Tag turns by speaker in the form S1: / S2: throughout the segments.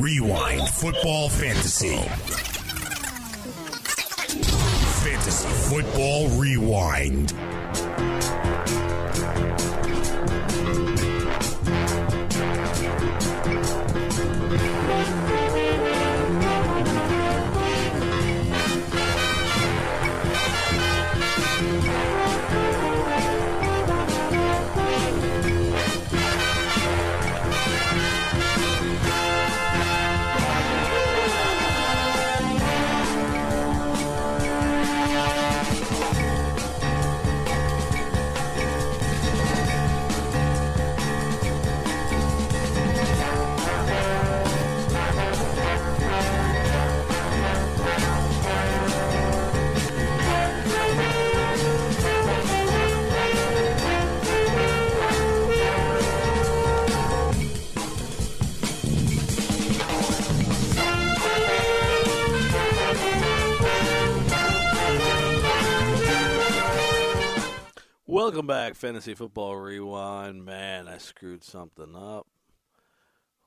S1: Rewind Football Fantasy. Fantasy Football Rewind.
S2: Welcome back, Fantasy Football Rewind. Man, I screwed something up.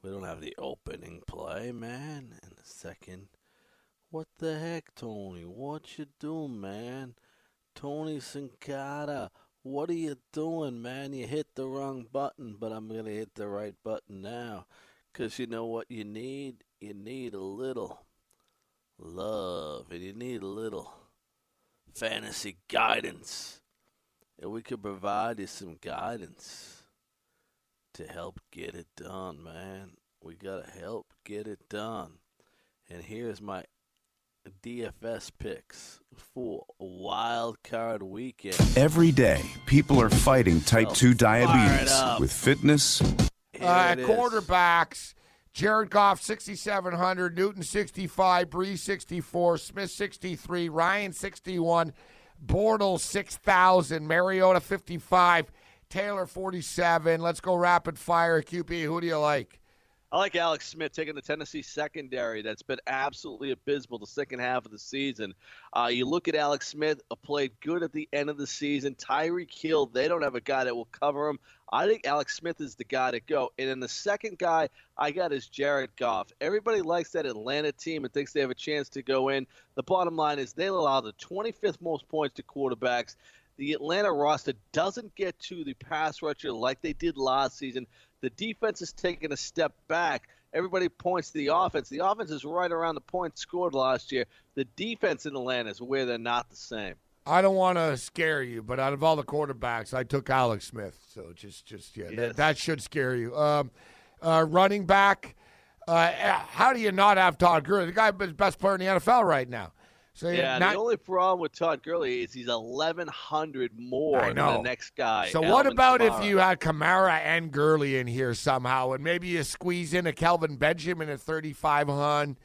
S2: We don't have the opening play, man. In a second. What the heck, Tony? What you doing, man? Tony Sincata, what are you doing, man? You hit the wrong button, but I'm going to hit the right button now. Because you know what you need? You need a little love, and you need a little fantasy guidance and we could provide you some guidance to help get it done, man. We got to help get it done. And here's my DFS picks for a wild card weekend.
S3: Every day, people are fighting type 2 diabetes with fitness.
S2: Here
S4: Uh, quarterbacks. Jared Goff, 6,700. Newton, 65. Bree, 64. Smith, 63. Ryan, 61. Bortles, 6,000. Mariota, 55. Taylor, 47. Let's go rapid fire. QP, who do you like?
S2: I like Alex Smith taking the Tennessee secondary that's been absolutely abysmal the second half of the season. Uh, you look at Alex Smith, uh, played good at the end of the season. Tyreek Hill, they don't have a guy that will cover him. I think Alex Smith is the guy to go. And then the second guy I got is Jared Goff. Everybody likes that Atlanta team and thinks they have a chance to go in. The bottom line is they allow the 25th most points to quarterbacks. The Atlanta roster doesn't get to the pass rusher like they did last season. The defense is taking a step back. Everybody points to the offense. The offense is right around the points scored last year. The defense in Atlanta is where they're not the same.
S4: I don't want to scare you, but out of all the quarterbacks, I took Alex Smith. So just, just yeah, that,
S2: Yes.
S4: that should scare you. Um, uh, running back. Uh, how do you not have Todd Gurley? The guy is best player in the NFL right now. So
S2: Yeah,
S4: not-
S2: the only problem with Todd Gurley is he's 1,100 more than the next guy.
S4: So what about
S2: Kamara.
S4: if you had Kamara and Gurley in here somehow, and maybe you squeeze in a Kelvin Benjamin at thirty-five hun?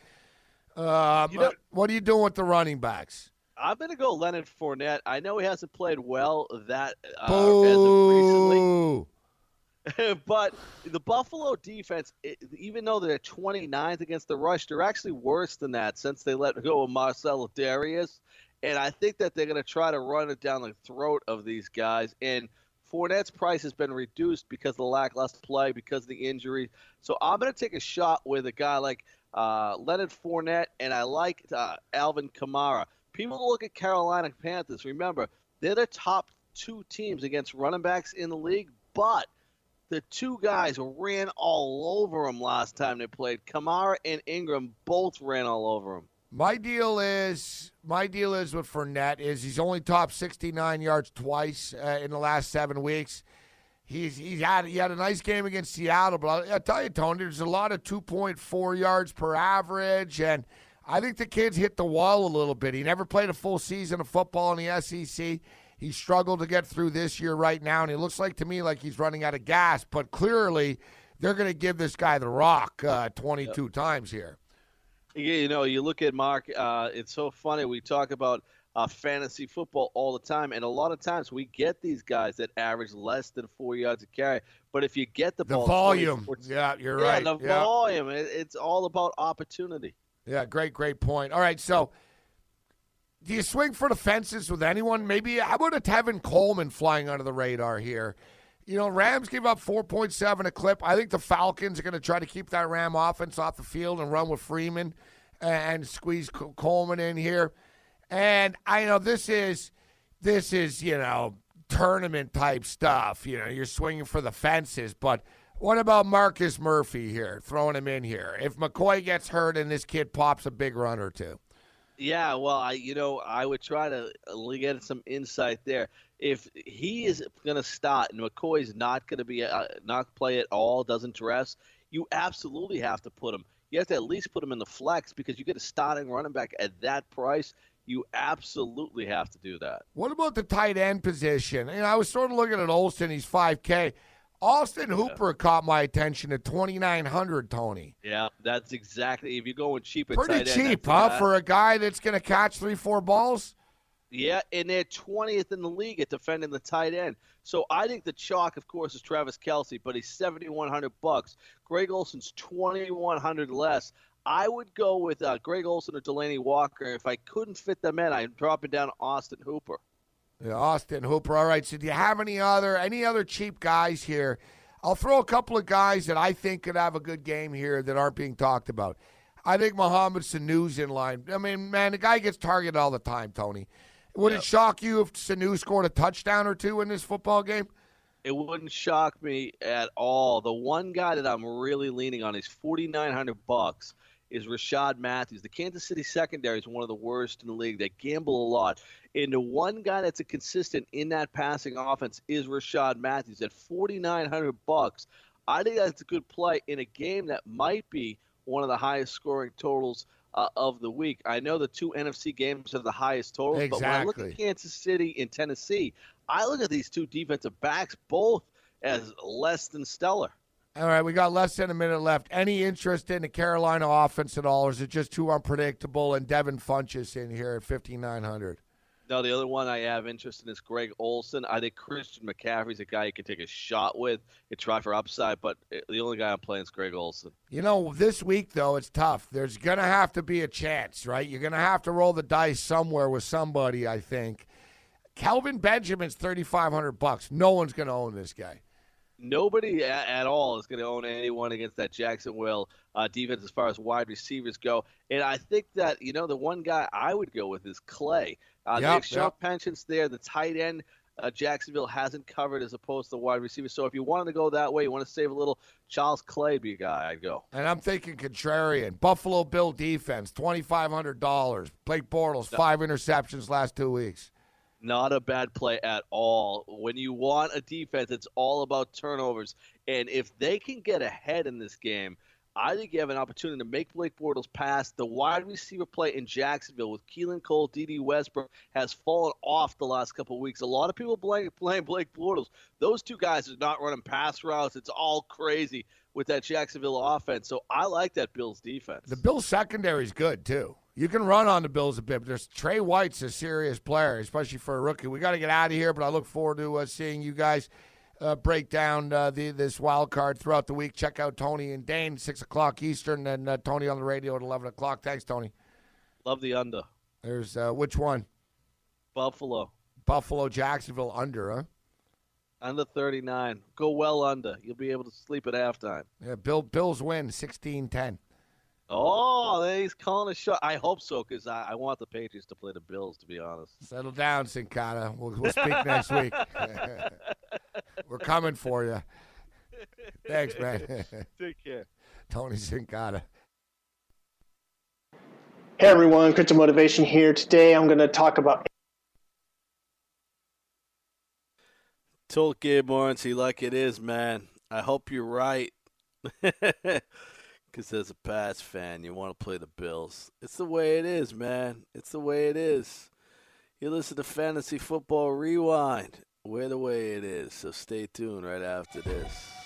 S4: Um,
S2: You know-
S4: what are you doing with the running backs?
S2: I'm going to go Leonard Fournette. I know he hasn't played well that uh, as of recently. But the Buffalo defense, even though they're 29th against the rush, they're actually worse than that since they let go of Marcell Dareus. And I think that they're going to try to run it down the throat of these guys. And Fournette's price has been reduced because of the lackluster play, because of the injury. So I'm going to take a shot with a guy like uh, Leonard Fournette, and I like uh, Alvin Kamara. People look at Carolina Panthers. Remember, they're the top two teams against running backs in the league, but the two guys ran all over him last time they played. Kamara and Ingram both ran all over him.
S4: My deal is my deal is with Fournette is he's only topped 69 yards twice uh, in the last seven weeks. He's he's had he had a nice game against Seattle, but I, I tell you, Tony, there's a lot of 2.4 yards per average, and I think the kid's hit the wall a little bit. He never played a full season of football in the SEC. He struggled to get through this year right now, and it looks like to me like he's running out of gas. But clearly, they're going to give this guy the rock uh, 22 times here.
S2: You know, you look at Mark. Uh, it's so funny. We talk about uh, fantasy football all the time, and a lot of times we get these guys that average less than four yards a carry. But if you get the,
S4: The
S2: ball,
S4: volume,
S2: 24
S4: yeah, you're
S2: yeah,
S4: right.
S2: the
S4: yeah.
S2: volume. It, it's all about opportunity.
S4: Yeah, great, great point. All right, so do you swing for the fences with anyone? Maybe how about a Tevin Coleman flying under the radar here? You know, Rams give up 4.7 a clip. I think the Falcons are going to try to keep that Ram offense off the field and run with Freeman and squeeze Coleman in here. And I know this is this is, you know, tournament type stuff. You know, you're swinging for the fences, but what about Marcus Murphy here, throwing him in here? If McCoy gets hurt and this kid pops a big run or two.
S2: Yeah, well, I you know I would try to get some insight there. If he is going to start and McCoy's not going to be uh, not play at all, doesn't dress, you absolutely have to put him. You have to at least put him in the flex because you get a starting running back at that price. You absolutely have to do that.
S4: What about the tight end position? And I was sort of looking at Olsen. He's five K. Austin Hooper yeah. caught my attention at twenty nine hundred. Tony.
S2: Yeah, that's exactly. If you're going cheap,
S4: pretty cheap, huh? For a guy that's going to catch three, four balls.
S2: Yeah, and they're twentieth in the league at defending the tight end. So I think the chalk, of course, is Travis Kelce, but he's seventy one hundred bucks. Greg Olsen's twenty one hundred less. I would go with uh, Greg Olsen or Delanie Walker. If I couldn't fit them in, I'm dropping down Austin Hooper.
S4: Yeah, Austin Hooper. All right. So, do you have any other any other cheap guys here? I'll throw a couple of guys that I think could have a good game here that aren't being talked about. I think Mohamed Sanu's in line. I mean, man, the guy gets targeted all the time, Tony. Would yep. it shock you if Sanu scored a touchdown or two in this football game?
S2: It wouldn't shock me at all. The one guy that I'm really leaning on is 4900 bucks is Rishard Matthews. The Kansas City secondary is one of the worst in the league. They gamble a lot. And the one guy that's a consistent in that passing offense is Rishard Matthews at 4900 bucks. I think that's a good play in a game that might be one of the highest scoring totals uh, of the week. I know the two NFC games have the highest totals,
S4: exactly.
S2: but when I look at Kansas City and Tennessee, I look at these two defensive backs both as less than stellar.
S4: All right, we got less than a minute left. Any interest in the Carolina offense at all, or is it just too unpredictable? And Devin Funchess in here at fifty nine hundred.
S2: No, the other one I have interest in is Greg Olsen. I think Christian McCaffrey's a guy you can take a shot with and try for upside, but eh, the only guy I'm playing is Greg Olsen.
S4: You know, this week though, it's tough. There's gonna have to be a chance, right? You're gonna have to roll the dice somewhere with somebody. I think. Kelvin Benjamin's thirty five hundred bucks. No one's gonna own this guy
S2: nobody at, at, all is going to own anyone against that Jacksonville uh, defense as far as wide receivers go. And I think that, you know, the one guy I would go with is Clay. Uh, yep, the yep. pensions there, the tight end. Uh, Jacksonville hasn't covered as opposed to the wide receiver. So if you wanted to go that way, you want to save a little, Charles Clay be a guy I'd go.
S4: And I'm thinking contrarian. Buffalo Bill defense, $2,500. Blake Bortles, no. five interceptions last two weeks.
S2: Not a bad play at all. When you want a defense, it's all about turnovers. And if they can get ahead in this game, I think you have an opportunity to make Blake Bortles pass. The wide receiver play in Jacksonville with Keelan Cole, Dede Westbrook has fallen off the last couple of weeks. A lot of people blame, blame Blake Bortles. Those two guys are not running pass routes. It's all crazy with that Jacksonville offense. So I like that Bills defense.
S4: The Bills secondary is good too. You can run on the Bills a bit, but there's Trey White's a serious player, especially for a rookie. We got to get out of here, but I look forward to uh, seeing you guys uh, break down uh, the, this wild card throughout the week. Check out Tony and Dane, 6 o'clock Eastern, and uh, Tony on the radio at 11 o'clock. Thanks, Tony.
S2: Love the under.
S4: There's uh, which one?
S2: Buffalo.
S4: Buffalo, Jacksonville under, huh?
S2: Under 39. Go well under. You'll be able to sleep at halftime.
S4: Yeah, Bill Bills win 16 10.
S2: Oh, he's calling a shot. I hope so because I, I, want the Patriots to play the Bills. To be honest,
S4: settle down, Sincata. We'll, we'll speak next week. We're coming for you. Thanks, man.
S2: Take care,
S4: Tony Sincata.
S5: Hey everyone, Crypto Motivation here. Today I'm going to talk about.
S2: Told Gabe Morency like it is, man. I hope you're right. Because as a Pats fan, you want to play the Bills. It's the way it is, man. It's the way it is. You listen to Fantasy Football Rewind. We're the way it is. So stay tuned right after this.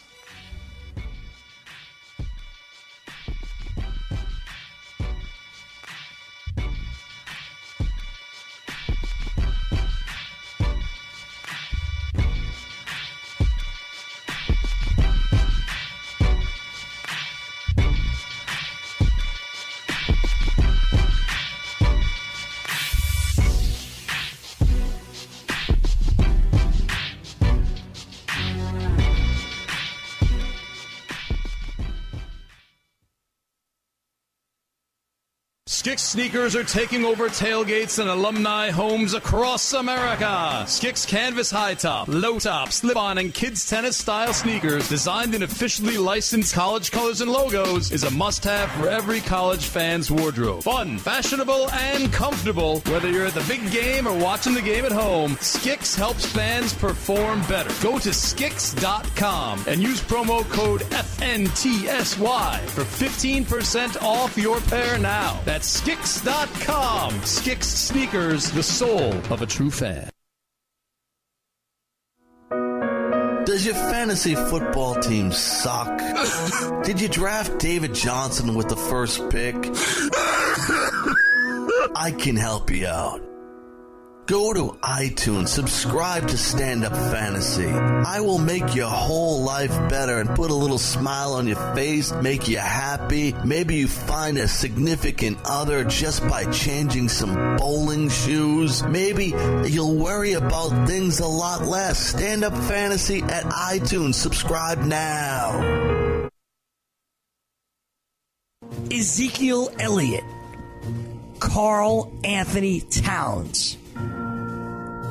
S6: Skix sneakers are taking over tailgates and alumni homes across America. Skix canvas high top, low top, slip on, and kids tennis style sneakers designed in officially licensed college colors and logos is a must have for every college fan's wardrobe. Fun, fashionable, and comfortable. Whether you're at the big game or watching the game at home, Skix helps fans perform better. Go to Skix.com and use promo code FNTSY for 15% off your pair now. That's Skix.com. Skix Sneakers, the soul of a true fan.
S7: Does your fantasy football team suck? Did you draft David Johnson with the first pick? I can help you out. Go to iTunes, subscribe to Stand Up Fantasy. I will make your whole life better and put a little smile on your face, make you happy. Maybe you find a significant other just by changing some bowling shoes. Maybe you'll worry about things a lot less. Stand Up Fantasy at iTunes. Subscribe now.
S8: Ezekiel Elliott, Carl Anthony Towns,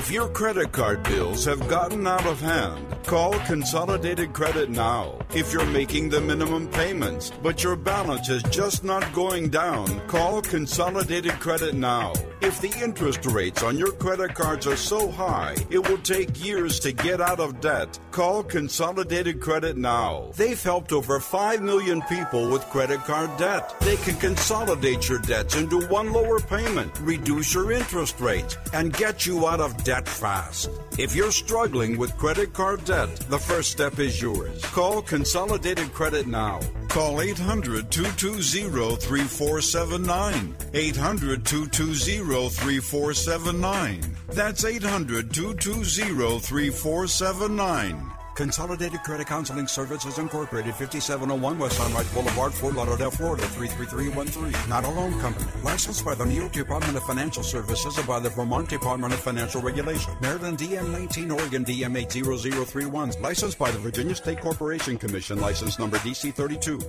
S9: If your credit card bills have gotten out of hand, call Consolidated Credit now. If you're making the minimum payments, but your balance is just not going down, call Consolidated Credit now. If the interest rates on your credit cards are so high, it will take years to get out of debt, call Consolidated Credit now. They've helped over 5 million people with credit card debt. They can consolidate your debts into one lower payment, reduce your interest rates, and get you out of debt fast. If you're struggling with credit card debt, the first step is yours. Call Consolidated Credit now. Call 800 220 3479. 800 220 3479. That's 800 220 3479. Consolidated Credit Counseling Services Incorporated, 5701 West Sunrise Boulevard, Fort Lauderdale, Florida, 33313. Not a loan company. Licensed by the New York Department of Financial Services and by the Vermont Department of Financial Regulation. Maryland DM 19, Oregon DM 80031. Licensed by the Virginia State Corporation Commission, license number DC 32.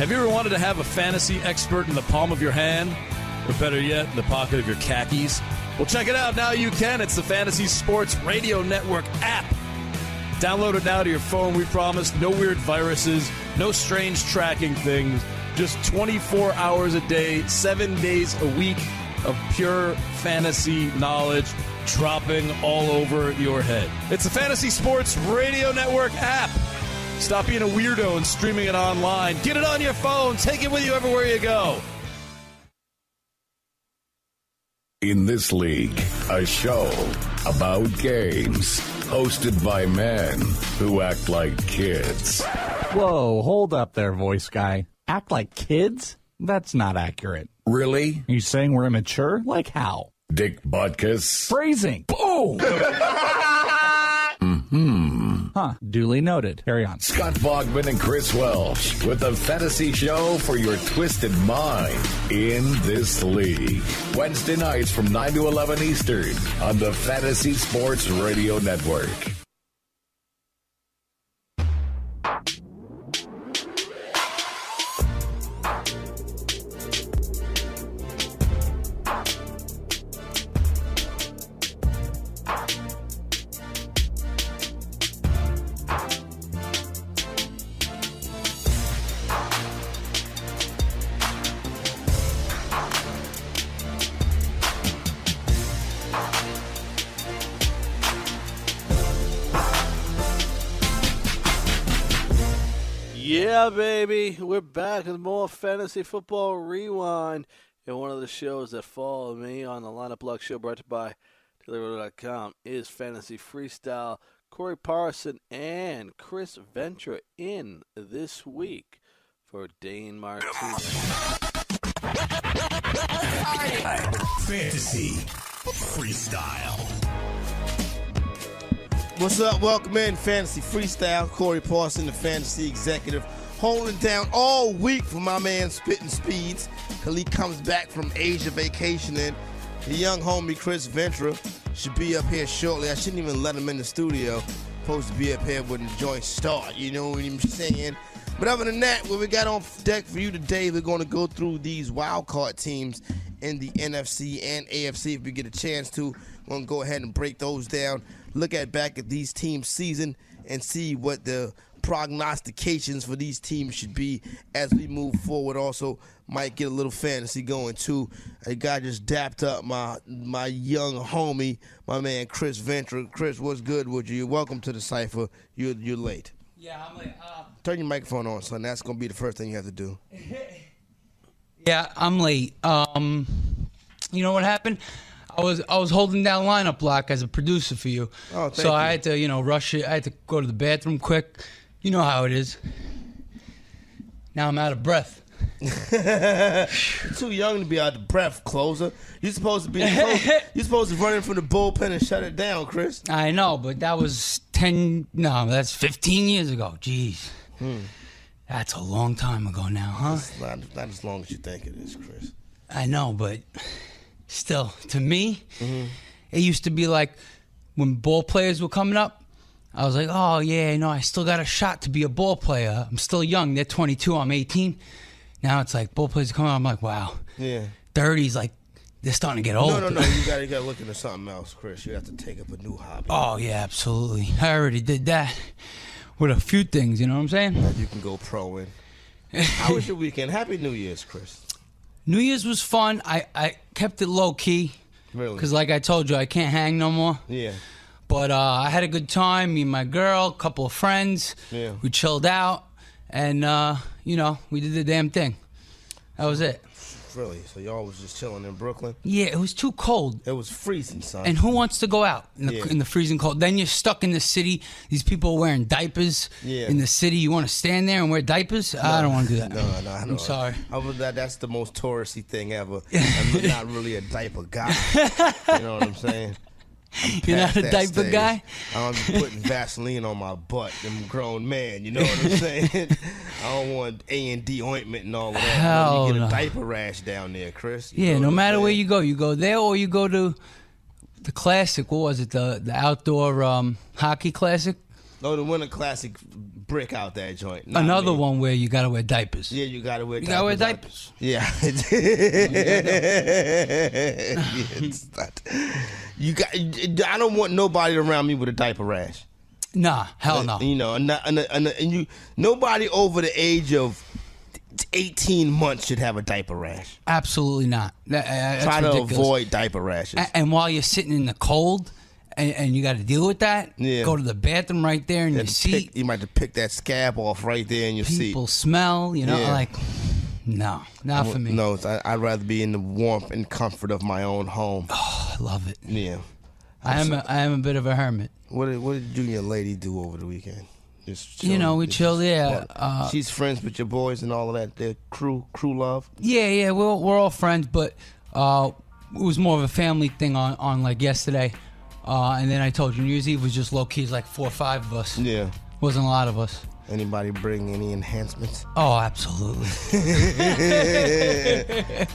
S6: Have you ever wanted to have a fantasy expert in the palm of your hand? Or better yet, in the pocket of your khakis? Well, check it out. Now you can. It's the Fantasy Sports Radio Network app. Download it now to your phone, we promise. No weird viruses, no strange tracking things. Just 24 hours a day, seven days a week of pure fantasy knowledge dropping all over your head. It's the Fantasy Sports Radio Network app. Stop being a weirdo and streaming it online. Get it on your phone. Take it with you everywhere you go.
S1: In this league, a show about games hosted by men who act like kids.
S10: Whoa, hold up there, voice guy. Act like kids? That's not accurate.
S1: Really?
S10: Are you saying we're immature? Like how?
S1: Dick Butkus.
S10: Phrasing. Boom!
S1: hmm
S10: Huh. Duly noted. Carry on.
S1: Scott Bogman and Chris Welsh with the fantasy show for your twisted mind in this league. Wednesday nights from 9 to 11 Eastern on the Fantasy Sports Radio Network.
S2: Baby. We're back with more Fantasy Football Rewind. And one of the shows that follow me on the Lineup Luck Show brought to you by DailyRoto.com is Fantasy Freestyle. Corey Parson and Chris Ventura in this week for Dane Martinez.
S8: Fantasy Freestyle.
S11: What's up? Welcome in Fantasy Freestyle. Corey Parson, the fantasy executive, holding down all week for my man Spitting Speeds he comes back from Asia vacationing. The young homie Chris Ventura should be up here shortly. I shouldn't even let him in the studio. Supposed to be up here when the joint start. You know what I'm saying? But other than that, what we got on deck for you today, we're going to go through these wild card teams in the NFC and AFC if we get a chance to. We're going to go ahead and break those down. Look at back at these teams' season and see what the prognostications for these teams should be as we move forward. Also, might get a little fantasy going too. A guy just dapped up my my young homie, my man Chris Ventura. Chris, what's good with you? Welcome to the cipher. You're you're late.
S12: Yeah, I'm late. Uh,
S11: Turn your microphone on, son. That's gonna be the first thing you have to do.
S12: yeah, I'm late. Um, you know what happened? I was I was holding down lineup block as a producer for you.
S11: Oh, thank
S12: so I had to you know rush it. I had to go to the bathroom quick. You know how it is. Now I'm out of breath.
S11: You're too young to be out of breath, closer. You're supposed to be. you're supposed to run in from the bullpen and shut it down, Chris.
S12: I know, but that was ten. No, that's fifteen years ago. Jeez, that's a long time ago now, huh?
S11: It's not, not as long as you think it is, Chris.
S12: I know, but still, to me,
S11: Mm-hmm.
S12: it used to be like when ball players were coming up. I was like, oh yeah, no, I still got a shot to be a ball player. I'm still young. They're 22. I'm 18. Now it's like ball players are coming. I'm like, wow.
S11: Yeah.
S12: 30s, like they're starting to get old.
S11: No, no, no. You gotta, you gotta look into something else, Chris. You have to take up a new hobby.
S12: Oh yeah, absolutely. I already did that with a few things. You know what I'm saying?
S11: That you can go pro in. How was your weekend? Happy New Year's, Chris.
S12: New Year's was fun. I, I kept it low key.
S11: Really?
S12: Because, like I told you, I can't hang no more.
S11: Yeah.
S12: But uh, I had a good time. Me and my girl, a couple of friends.
S11: Yeah.
S12: We chilled out, and uh, you know, we did the damn thing. That was it.
S11: Really? So y'all was just chilling in Brooklyn?
S12: Yeah, it was too cold.
S11: It was freezing, son.
S12: And who wants to go out in the,
S11: Yeah.
S12: in the freezing cold? Then you're stuck in the city. These people are wearing diapers
S11: Yeah.
S12: in the city. You want to stand there and wear diapers? I don't want to do that.
S11: No, no.
S12: I'm sorry.
S11: I was, that, that's the most touristy thing ever. I'm not really a diaper guy. you know what I'm saying?
S12: You're not a diaper
S11: stage.
S12: guy?
S11: I'm putting Vaseline on my butt. I'm a grown man. You know what I'm saying? I don't want A and D ointment and all that.
S12: Hell
S11: you get a
S12: no.
S11: diaper rash down there, Chris. You
S12: Yeah, no matter where you go, you go there or you go to the classic. What was it? The the outdoor um, hockey classic.
S11: No, the Winter Classic brick out that joint. Not
S12: Another
S11: me.
S12: one where you gotta wear diapers.
S11: Yeah, you gotta wear.
S12: You gotta wear
S11: diapers. Yeah. It's not- you got. I don't want nobody around me with a diaper rash.
S12: Nah, hell no.
S11: You know, and, not- and, and, and you nobody over the age of eighteen months should have a diaper rash.
S12: Absolutely not. That- uh, that's
S11: Try to
S12: ridiculous.
S11: avoid diaper rashes.
S12: A- And while you're sitting in the cold, and, and you got to deal with that,
S11: Yeah.
S12: go to the bathroom right there in your
S11: And
S12: seat.
S11: pick- you might have to pick that scab off right there in your seat.
S12: People smell, you know,
S11: Yeah.
S12: like no, not for me.
S11: No, I, I'd rather be in the warmth and comfort of my own home.
S12: Oh, I love it.
S11: Yeah.
S12: I am a, I am a bit of a hermit.
S11: What did, what did you and your lady do over the weekend? Just
S12: You know, we chilled, yeah, uh,
S11: She's friends with your boys and all of that. Their crew, crew love.
S12: Yeah, yeah, we're we're all friends, but uh, it was more of a family thing on on like yesterday. Uh, and then I told you New Year's Eve was just low key, like four or five of us.
S11: Yeah.
S12: Wasn't a lot of us.
S11: Anybody bring any enhancements?
S12: Oh, absolutely.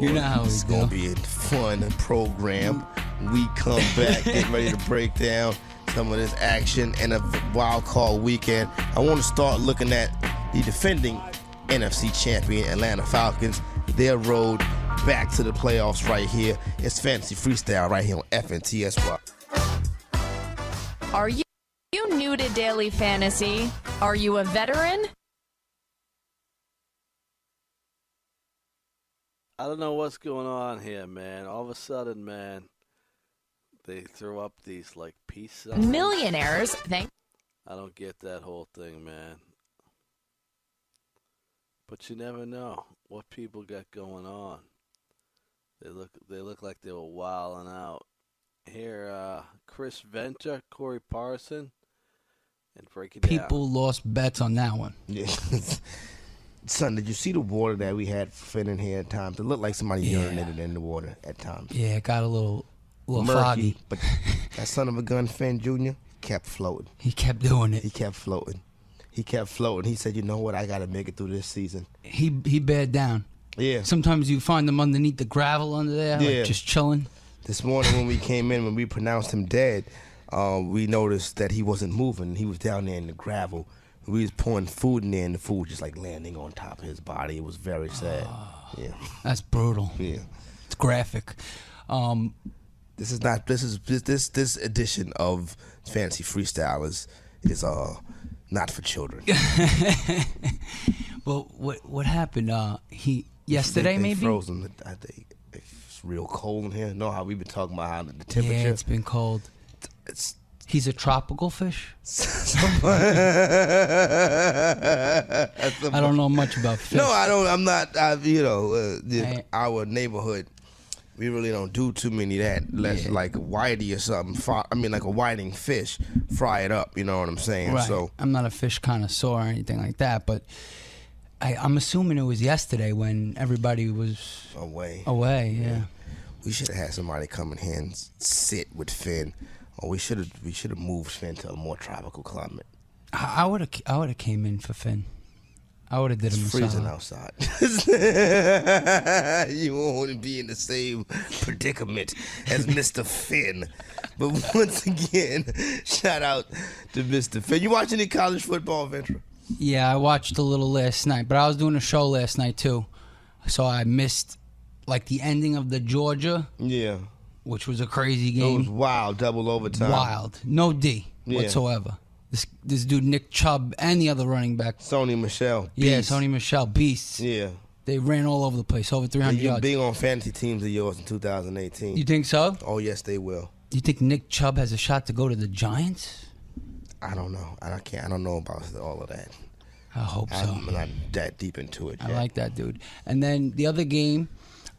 S12: you know how
S11: It's gonna be a fun program. We come back, get ready to break down some of this action and a wild card weekend. I want to start looking at the defending NFC champion Atlanta Falcons. Their road back to the playoffs right here. It's fantasy freestyle right here on FNTSY.
S13: Are you, you new to daily fantasy? Are you a veteran?
S2: I don't know what's going on here, man. All of a sudden, man, they throw up these like peace signs.
S13: Millionaires, thank
S2: I don't get that whole thing, man. but you never know what people got going on. They look they look like they were wilding out. Here, uh, Chris Ventura, Corey Parson, and break it down.
S12: People lost bets on that one.
S11: Yeah. Son, did you see the water that we had Finn in here at times? It looked like somebody
S12: Yeah.
S11: urinated in the water at times.
S12: Yeah, it got a little, little
S11: Murky,
S12: foggy.
S11: But that son of a gun, Finn Jr., kept floating.
S12: He kept doing it.
S11: He kept floating. He kept floating. He said, "You know what? I got to make it through this season."
S12: He he bared down.
S11: Yeah.
S12: Sometimes you find them underneath the gravel under there,
S11: Yeah.
S12: like just chilling.
S11: This morning when we came in, when we pronounced him dead, uh, we noticed that he wasn't moving. He was down there in the gravel. We was pouring food in there, and the food just like landing on top of his body. It was very sad. Yeah.
S12: That's brutal.
S11: Yeah.
S12: It's graphic. Um,
S11: This is not. This is this this, this edition of Fantasy Freestyle is is uh not for children.
S12: well, what what happened? Uh, he yesterday
S11: they
S12: maybe.
S11: frozen. I think it's real cold in here. Know how we've been talking about how the temperature.
S12: Yeah, it's been cold.
S11: It's
S12: He's a tropical fish. I don't know much about fish.
S11: No, I don't. I'm not. I, you know, uh, the, our neighborhood, we really don't do too many of that. Unless like a whitey or something. Fry, I mean, like a whiting fish, fry it up. You know what I'm saying?
S12: Right.
S11: So
S12: I'm not a fish connoisseur or anything like that, but I, I'm assuming it was yesterday when everybody was
S11: away.
S12: Away, yeah.
S11: we should have had somebody come in here and sit with Finn, or we should have we should have moved Finn to a more tropical climate.
S12: I would have I would have came in for Finn. I would have did him
S11: It's
S12: a
S11: freezing
S12: solid.
S11: outside. you won't want to be in the same predicament as Mr. Finn. But once again, shout out to Mr. Finn. You watching any college football, Ventura?
S12: Yeah, I watched a little last night, but I was doing a show last night too, so I missed like the ending of the Georgia.
S11: Yeah.
S12: Which was a crazy game.
S11: It
S12: game.
S11: was wild, double overtime.
S12: Wild. No D
S11: Yeah.
S12: whatsoever. This this dude Nick Chubb and the other running back.
S11: Sony Michel.
S12: Yeah,
S11: Beast.
S12: Sony Michel. Beasts.
S11: Yeah.
S12: They ran all over the place, over 300
S11: you
S12: yards.
S11: big on fantasy teams of yours in 2018.
S12: You think so?
S11: Oh yes, they will.
S12: You think Nick Chubb has a shot to go to the Giants?
S11: I don't know. I can't. I don't know about all of that.
S12: I hope so.
S11: I'm not that deep into it. Yet.
S12: I
S11: yet.
S12: like that dude. And then the other game,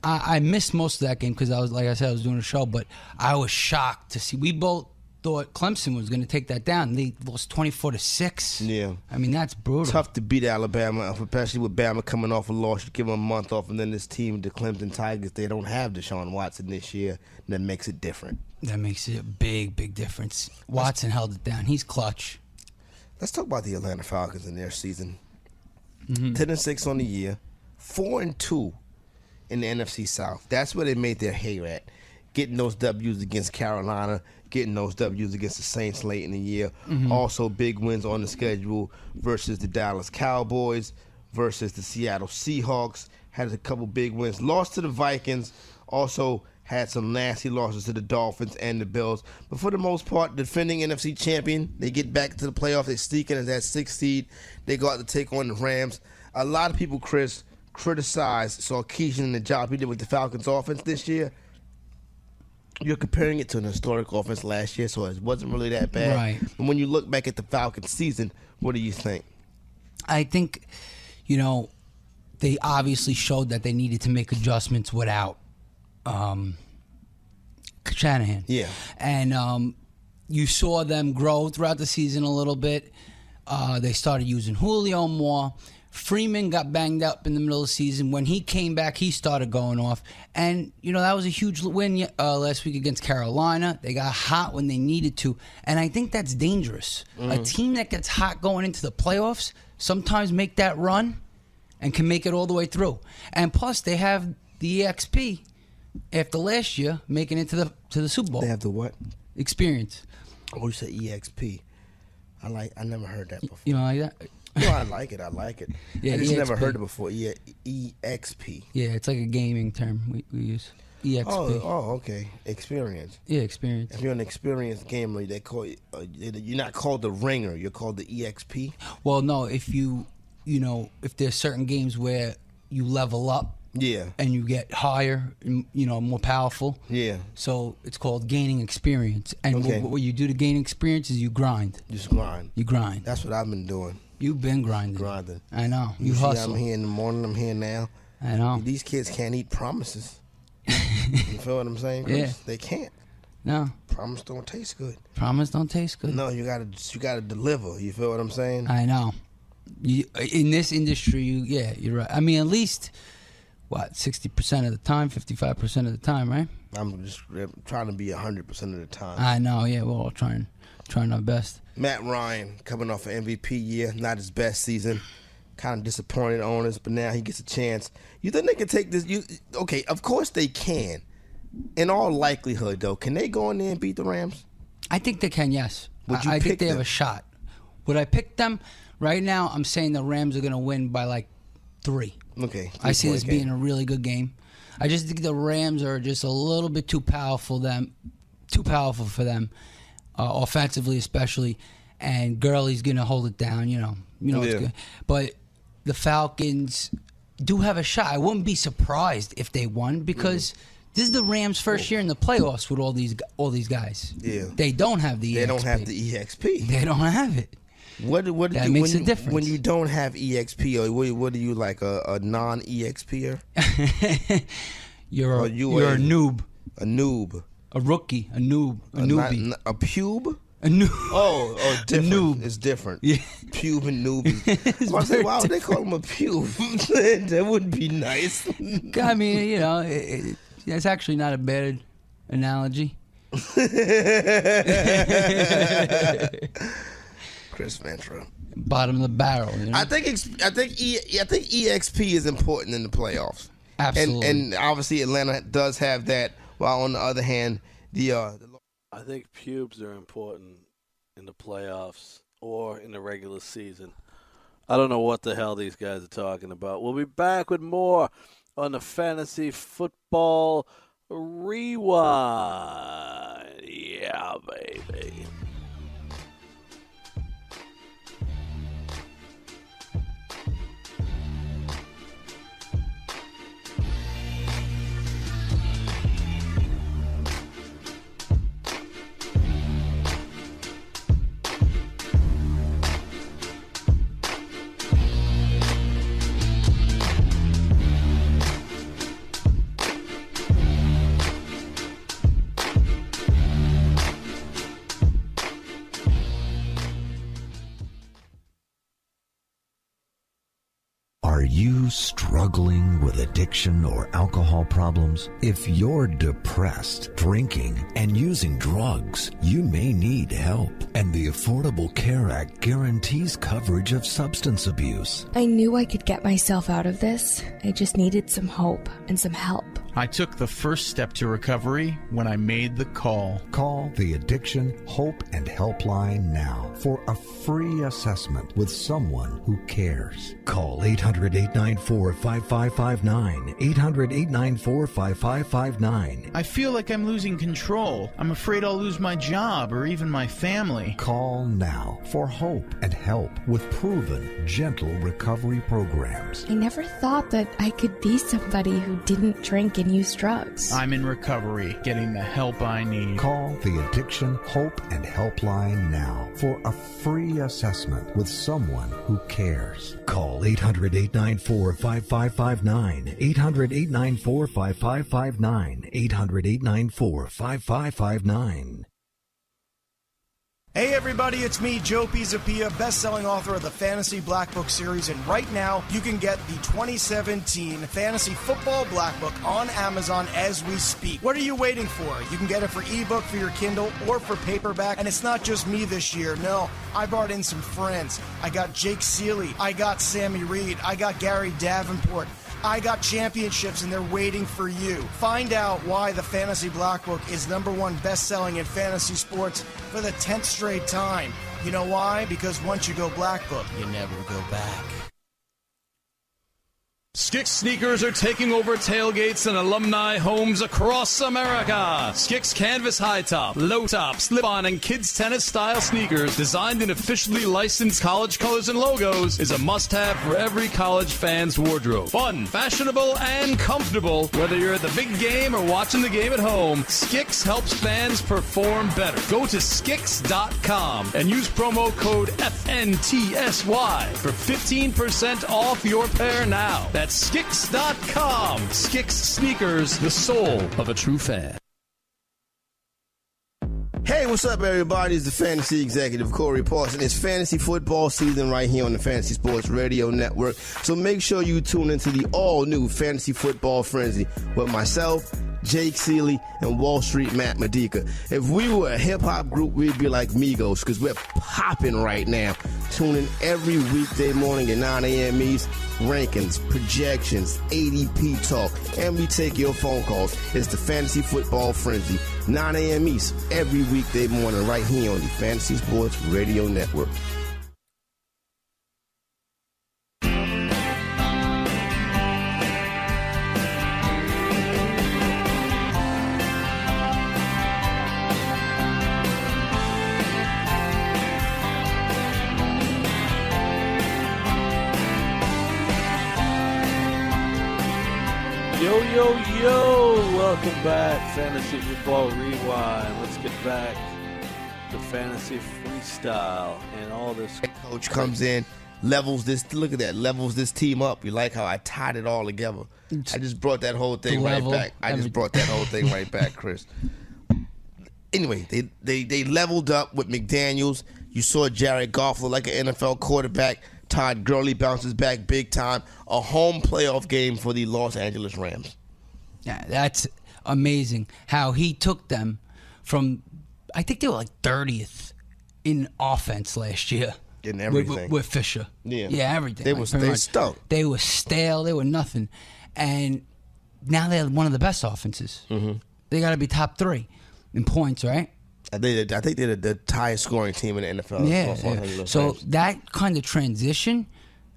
S12: I, I missed most of that game because I was, like I said, I was doing a show. But I was shocked to see. We both thought Clemson was going to take that down. They lost twenty four to six.
S11: Yeah.
S12: I mean that's brutal.
S11: Tough to beat Alabama, especially with Bama coming off a loss. You give them a month off, and then this team, the Clemson Tigers, they don't have Deshaun Watson this year. And that makes it different.
S12: That makes it a big, big difference. Watson held it down. He's clutch.
S11: Let's talk about the Atlanta Falcons and their season.
S12: Mm-hmm.
S11: Ten and six on the year, four and two in the NFC South. That's where they made their hay at. Getting those W's against Carolina, getting those W's against the Saints late in the year.
S12: Mhm.
S11: Also, big wins on the schedule versus the Dallas Cowboys, versus the Seattle Seahawks. Had a couple big wins. Lost to the Vikings. Also had some nasty losses to the Dolphins and the Bills. But for the most part, defending NFC champion, they get back to the playoffs. They sneak in as that sixth seed. They go out to take on the Rams. A lot of people, Chris, criticized Sarkisian and the job he did with the Falcons offense this year. You're comparing it to an historic offense last year, so it wasn't really that bad.
S12: Right.
S11: And when you look back at the Falcons season, what do you think?
S12: I think, you know, they obviously showed that they needed to make adjustments without um, Shanahan.
S11: Yeah.
S12: And um, you saw them grow throughout the season a little bit. Uh, they started using Julio more. Freeman got banged up in the middle of the season. When he came back, he started going off. And, you know, that was a huge win uh, last week against Carolina. They got hot when they needed to. And I think that's dangerous. A
S11: Mhm.
S12: team that gets hot going into the playoffs sometimes make that run and can make it all the way through. And plus, they have the EXP after last year making it to the to the Super Bowl.
S11: They have the what?
S12: Experience.
S11: Oh, you said EXP. I like. I never heard that before.
S12: You know like that?
S11: No, I like it. I like it.
S12: Yeah,
S11: I just never heard it before. Yeah, EXP.
S12: Yeah, it's like a gaming term we, we use. EXP.
S11: Oh, oh, okay. Experience.
S12: Yeah, experience.
S11: If you're an experienced gamer, they call you. Uh, you're not called the ringer. You're called the EXP.
S12: Well, no, if you you know if there's certain games where you level up.
S11: Yeah.
S12: And you get higher, you know, more powerful.
S11: Yeah.
S12: So it's called gaining experience. And
S11: Okay.
S12: what, what you do to gain experience is you grind.
S11: Just grind.
S12: You grind.
S11: That's what I've been doing.
S12: You've been grinding.
S11: Grinding.
S12: I know. You,
S11: You, see,
S12: hustle.
S11: I'm here in the morning. I'm here now.
S12: I know.
S11: These kids can't eat promises. you feel what I'm saying? Chris?
S12: Yeah.
S11: They can't.
S12: No.
S11: Promise don't taste good.
S12: Promise don't taste good.
S11: No, you gotta you gotta deliver. You feel what I'm saying?
S12: I know. You, in this industry, you yeah, you're right. I mean, at least what sixty percent of the time, fifty five percent of the time, right?
S11: I'm just trying to be hundred percent of the time.
S12: I know. Yeah, we're all trying, trying our best.
S11: Matt Ryan coming off an MVP year, not his best season. Kind of disappointed on us, but now he gets a chance. You think they can take this? You okay? Of course they can. In all likelihood, though, can they go in there and beat the Rams?
S12: I think they can. Yes.
S11: Would you
S12: I, I think they have a shot. Would I pick them right now? I'm saying the Rams are going to win by like three.
S11: Okay.
S12: I see this
S11: three-point
S12: being a really good game. I just think the Rams are just a little bit too powerful them, too powerful for them, uh, offensively especially. And Gurley's gonna hold it down. You know, you know it's good. But the Falcons do have a shot. I wouldn't be surprised if they won because this is the Rams' first year in the playoffs with all these all these guys.
S11: Yeah.
S12: They don't have the.
S11: They don't
S12: EXP.
S11: have the EXP.
S12: They don't have it.
S11: What what
S12: That
S11: do,
S12: makes
S11: when
S12: a
S11: you,
S12: difference.
S11: when you don't have EXP or what, what are you like a, a non EXPer?
S12: You're a,
S11: Or you
S12: you're
S11: a-
S12: a noob,
S11: A noob,
S12: a rookie, a noob, a,
S11: a, not-
S12: newbie,
S11: a pube.
S12: a noob.
S11: Oh, oh, different.
S12: noob.
S11: It's different.
S12: Yeah.
S11: Pube and noob. Is, I say, why would they call him a pube? that wouldn't be nice.
S12: I mean, you know, it, it's actually not a bad analogy.
S11: Chris Ventura.
S12: Bottom of the barrel. You know?
S11: I think I think e- I think EXP is important in the playoffs.
S12: Absolutely.
S11: And, and obviously Atlanta does have that. While on the other hand, the uh, the
S2: I think pubes are important in the playoffs or in the regular season. I don't know what the hell these guys are talking about. We'll be back with more on the fantasy football rewind. Yeah, baby.
S14: Struggling with addiction or alcohol problems? If you're depressed, drinking, and using drugs, you may need help. And the Affordable Care Act guarantees coverage of substance abuse.
S15: I knew I could get myself out of this. I just needed some hope and some help.
S16: I took the first step to recovery when I made the call.
S14: Call the Addiction Hope and Helpline now for a free assessment with someone who cares. Call 800 894 5559. 800 894 5559.
S16: I feel like I'm losing control. I'm afraid I'll lose my job or even my family.
S14: Call now for hope and help with proven gentle recovery programs.
S15: I never thought that I could be somebody who didn't drink and use drugs.
S16: I'm in recovery, getting the help I need.
S14: Call the Addiction Hope and Helpline now for a free assessment with someone who cares. Call 800 894 5559. 800 894 5559. 800 894 5559.
S17: Hey everybody, it's me, Joe Pisapia, best-selling author of the Fantasy Black Book series, and right now you can get the 2017 Fantasy Football Black Book on Amazon as we speak. What are you waiting for? You can get it for ebook for your Kindle or for paperback, and it's not just me this year. No, I brought in some friends. I got Jake Ciely, I got Sammy Reed, I got Gary Davenport. I got championships and they're waiting for you. Find out why the Fantasy Black Book is number one best selling in fantasy sports for the 10th straight time. You know why? Because once you go Black Book, you never go back.
S6: Skix sneakers are taking over tailgates and alumni homes across America. Skix canvas high top, low top, slip on, and kids tennis style sneakers designed in officially licensed college colors and logos is a must have for every college fan's wardrobe. Fun, fashionable, and comfortable. Whether you're at the big game or watching the game at home, Skix helps fans perform better. Go to Skix.com and use promo code FNTSY for 15% off your pair now. That's Skix.com. Skix Sneakers, the soul of a true fan.
S11: Hey, what's up, everybody? It's the Fantasy Executive, Corey Parson. It's fantasy football season right here on the Fantasy Sports Radio Network. So make sure you tune into the all new Fantasy Football Frenzy with myself, Jake Ciely, and Wall Street Matt Medica. If we were a hip hop group, we'd be like Migos because we're popping right now. Tune in every weekday morning at 9 a.m. East. Rankings, projections, ADP talk, and we take your phone calls. It's the Fantasy Football Frenzy, 9 a.m. East, every weekday morning, right here on the Fantasy Sports Radio Network.
S2: Yo, yo, yo! Welcome back, Fantasy Football Rewind. Let's get back to fantasy freestyle and all this.
S11: Coach comes in, levels this. Look at that, levels this team up. You like how I tied it all together? I just brought that whole thing right back. I just brought that whole thing right back, Chris. Anyway, they, they they leveled up with McDaniel's. You saw Jared Goff look like an NFL quarterback. Todd Gurley bounces back big time. A home playoff game for the Los Angeles Rams.
S12: Yeah, that's amazing how he took them from. I think they were like thirtieth in offense last year.
S11: In everything.
S12: with, with Fisher.
S11: Yeah.
S12: yeah, everything.
S11: They
S12: like,
S11: was- they stunk.
S12: They were stale. They were nothing, and now they're one of the best offenses.
S11: Mm-hmm.
S12: They got to be top three in points, right?
S11: I think I think they're the, the highest scoring team in the NFL.
S12: yeah. Yeah. So that kind of transition,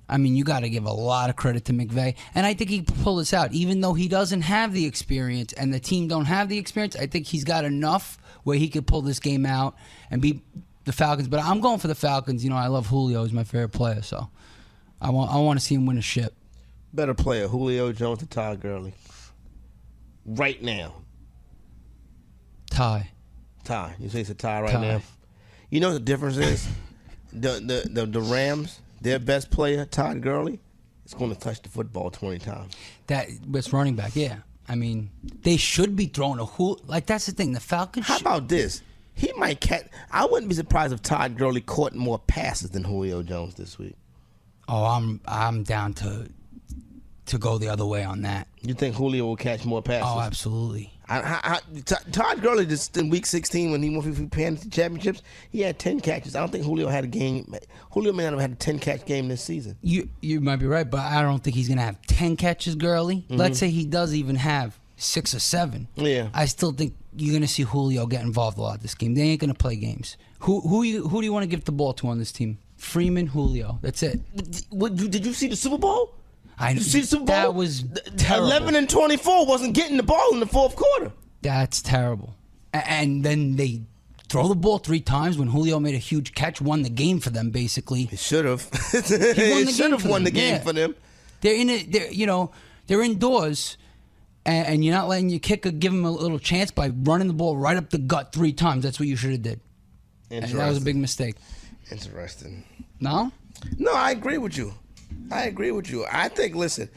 S12: I mean, you got to give a lot of credit to McVay, and I think he can pull this out, even though he doesn't have the experience and the team don't have the experience. I think he's got enough where he could pull this game out and beat the Falcons. But I'm going for the Falcons. You know, I love Julio; he's my favorite player, so I want I want to see him win a ship.
S11: better player, Julio Jones or Todd Gurley? Right now,
S12: Tie.
S11: Ty. You say it's a tie right
S12: Tie.
S11: now. You know what the difference is? the, the the the Rams, their best player, Todd Gurley, is going to touch the football twenty times.
S12: That was running back. Yeah, I mean, they should be throwing a who like that's the thing. The Falcons.
S11: How about this? He might catch. I wouldn't be surprised if Todd Gurley caught more passes than Julio Jones this week.
S12: Oh, I'm I'm down to to go the other way on that.
S11: You think Julio will catch more passes?
S12: Oh, absolutely.
S11: I, I, I, Todd Gurley just in Week 16 when he won for fantasy championships, he had 10 catches. I don't think Julio had a game. Julio may not have had a 10 catch game this season.
S12: You you might be right, but I don't think he's gonna have ten catches, Gurley.
S11: Mhm.
S12: Let's say he does even have six or seven.
S11: Yeah.
S12: I still think you're gonna see Julio get involved a lot this game. They ain't gonna play games. Who who you who do you want to give the ball to on this team? Freeman, Julio. That's it.
S11: What, did you see the Super Bowl?
S12: I
S11: see Super Bowl?
S12: That was terrible.
S11: 11 and 24 wasn't getting the ball in the fourth quarter.
S12: That's terrible. And then they throw the ball three times when Julio made a huge catch, won the game for them. Basically, he
S11: should have.
S12: he won the
S11: He
S12: game
S11: should have
S12: for
S11: won
S12: them.
S11: the game
S12: Yeah.
S11: for them.
S12: They're in it. They're you know they're indoors, and, and you're not letting your kicker give him a little chance by running the ball right up the gut three times. That's what you should have did. And that was a big mistake.
S11: Interesting.
S12: No.
S11: No, I agree with you. I agree with you. I think, listen,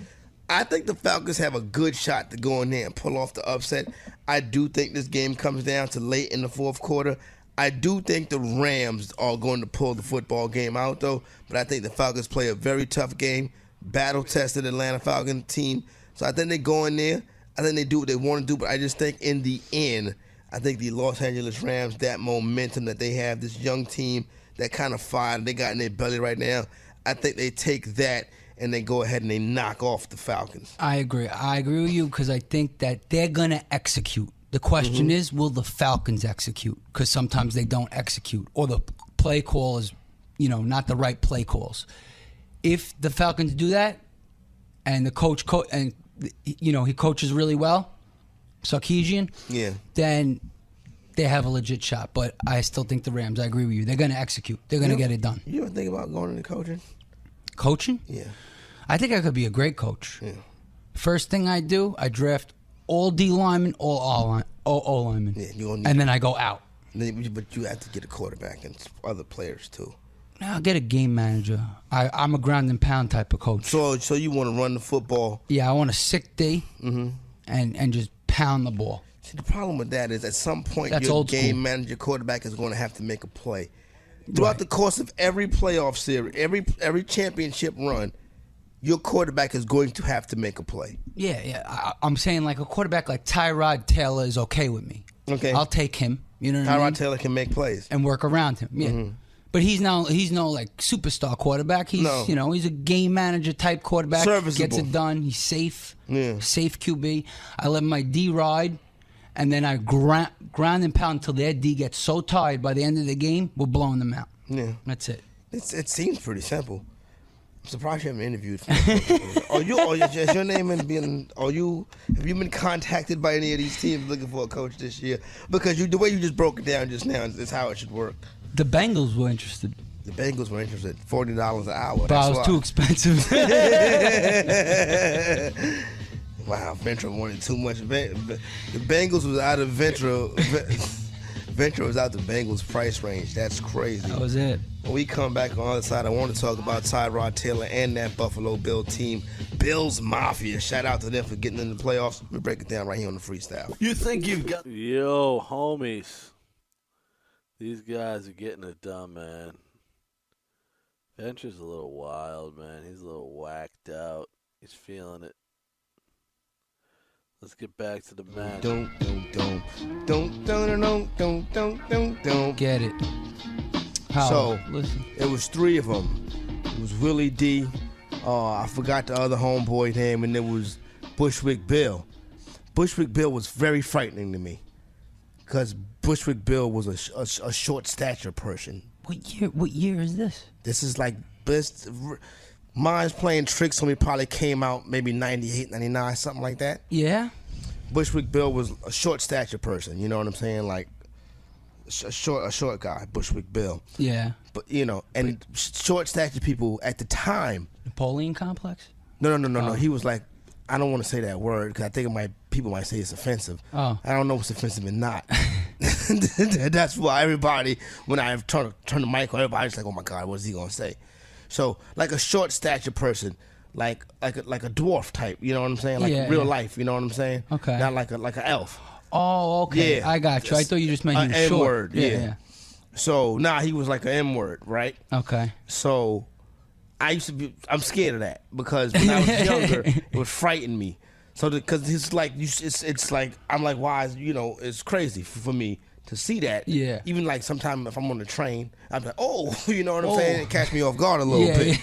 S11: I think the Falcons have a good shot to go in there and pull off the upset. I do think this game comes down to late in the fourth quarter. I do think the Rams are going to pull the football game out, though. But I think the Falcons play a very tough game, battle tested Atlanta Falcon team. So I think they go in there. I think they do what they want to do. But I just think in the end, I think the Los Angeles Rams, that momentum that they have, this young team, that kind of fire they got in their belly right now, I think they take that and they go ahead and they knock off the Falcons.
S12: I agree. I agree with you because I think that they're gonna execute. The question
S11: Mhm.
S12: is, will the Falcons execute? Because sometimes they don't execute, or the play call is, you know, not the right play calls. If the Falcons do that, and the coach co- and you know he coaches really well, Sarkisian,
S11: Yeah.
S12: then they have a legit shot. But I still think the Rams. I agree with you. They're going to execute. They're going to get it done.
S11: You ever think about going into coaching?
S12: Coaching?
S11: Yeah.
S12: I think I could be a great coach. Yeah. First thing I do, I draft all D linemen, all all, line, all, all linemen,
S11: Yeah, you need-
S12: and then I go out.
S11: But you have to get a quarterback and other players too.
S12: I'll get a game manager. I, I'm a ground and pound type of coach.
S11: So, so you want to run the football?
S12: Yeah, I want a sick day
S11: Mm-hmm.
S12: and and just pound the ball.
S11: See, the problem with that is at some point
S12: That's
S11: your
S12: old
S11: game
S12: school.
S11: manager quarterback is going to have to make a play. Throughout the course of every playoff series, every every championship run, your quarterback is going to have to make a play.
S12: Yeah, yeah. I, I'm saying like a quarterback like Tyrod Taylor is okay with me.
S11: Okay.
S12: I'll take him. You know what I
S11: Tyrod
S12: mean?
S11: Taylor can make plays.
S12: and work around him. Yeah.
S11: Mhm.
S12: But he's no he's no like superstar quarterback. He's
S11: No.
S12: you know he's a game manager type quarterback.
S11: Serviceable.
S12: Gets it done. He's safe.
S11: Yeah.
S12: Safe QB. I let my D ride, and then I ground ground and pound until their D gets so tired. By the end of the game, we're blowing them out.
S11: Yeah,
S12: that's it.
S11: It's, it seems pretty simple. I'm surprised you haven't interviewed. Are you? Are, you- your name in being? Are you? Have you been contacted by any of these teams looking for a coach this year? Because you, the way you just broke it down just now is, is how it should work.
S12: The Bengals were interested,
S11: The Bengals were interested. Forty dollars an hour.
S12: but I
S11: That's
S12: was
S11: why.
S12: too expensive.
S11: wow, Ventura wanted too much. Ven- The Bengals was out of Ventura. Ventura was out the Bengals price range. That's crazy.
S12: That was it.
S11: When we come back on the other side, I want to talk about Tyrod Taylor and that Buffalo Bill team, Bills Mafia. Shout out to them for getting in the playoffs. We break it down right here on the freestyle.
S2: You think you've got yo homies? These guys are getting it done, man. Venture's a little wild, man. He's a little whacked out. He's feeling it. Let's get back to the match.
S11: Don't, don't, don't, don't, don't, don't, don't, don't, don't, don't.
S12: Get it. How?
S11: So,
S12: listen.
S11: it was three of them. It was Willie D. Uh, I forgot the other homeboy name, and it was Bushwick Bill. Bushwick Bill was very frightening to me because Bushwick Bill was a, a, a short stature person.
S12: What year? What year is this?
S11: This is like best. Mind's playing tricks on me probably came out maybe 98, 99, something like that.
S12: Yeah.
S11: Bushwick Bill was a short stature person. You know what I'm saying? Like a short, a short guy, Bushwick Bill.
S12: Yeah.
S11: But you know, and short stature people at the time.
S12: Napoleon complex.
S11: No, no, no, no, no.
S12: Oh.
S11: He was like, I don't want to say that word because I think it might people might say it's offensive.
S12: Oh.
S11: I don't know what's offensive and not. That's why everybody, when I turn turn the mic on, everybody's like, "Oh my God, what's he gonna say?" So, like a short stature person, like like a, like a dwarf type. You know what I'm saying? Like
S12: Yeah,
S11: real
S12: yeah.
S11: life. You know what I'm saying?
S12: Okay.
S11: Not like a like an elf.
S12: Oh, okay.
S11: Yeah.
S12: I got you. I thought you just meant he was short.
S11: word. Yeah.
S12: yeah.
S11: So nah, he was like an M word, right?
S12: Okay.
S11: So I used to be. I'm scared of that because when I was younger, it would frighten me. So because it's like you, it's it's like I'm like why is you know it's crazy for, for me to see that.
S12: Yeah.
S11: Even like sometimes if I'm on the train, I'm like oh you know what I'm
S12: Oh.
S11: saying it catch me off guard a little
S12: Yeah,
S11: bit.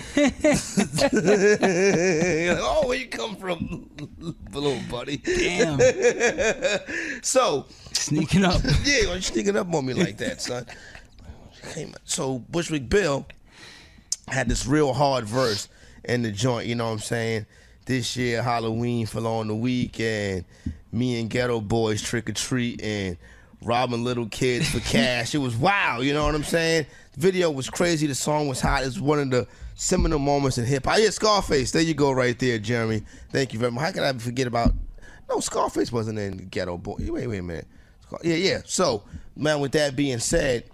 S11: You're like, oh where you come from, little buddy?
S12: Damn.
S11: so
S12: Sneaking up.
S11: yeah, why you sneaking up on me like that, son? So Bushwick Bill had this real hard verse in the joint, you know what I'm saying? This year Halloween fell on the weekend. Me and Geto Boys trick or treat and robbing little kids for cash. it was wow, you know what I'm saying? The video was crazy, the song was hot. It's one of the seminal moments in hip hop. Yeah, Scarface. There you go right there, Jeremy. Thank you very much. How could I forget about No, Scarface wasn't in Geto Boy. Wait, wait a minute. Scar- Yeah, yeah. So, man, with that being said,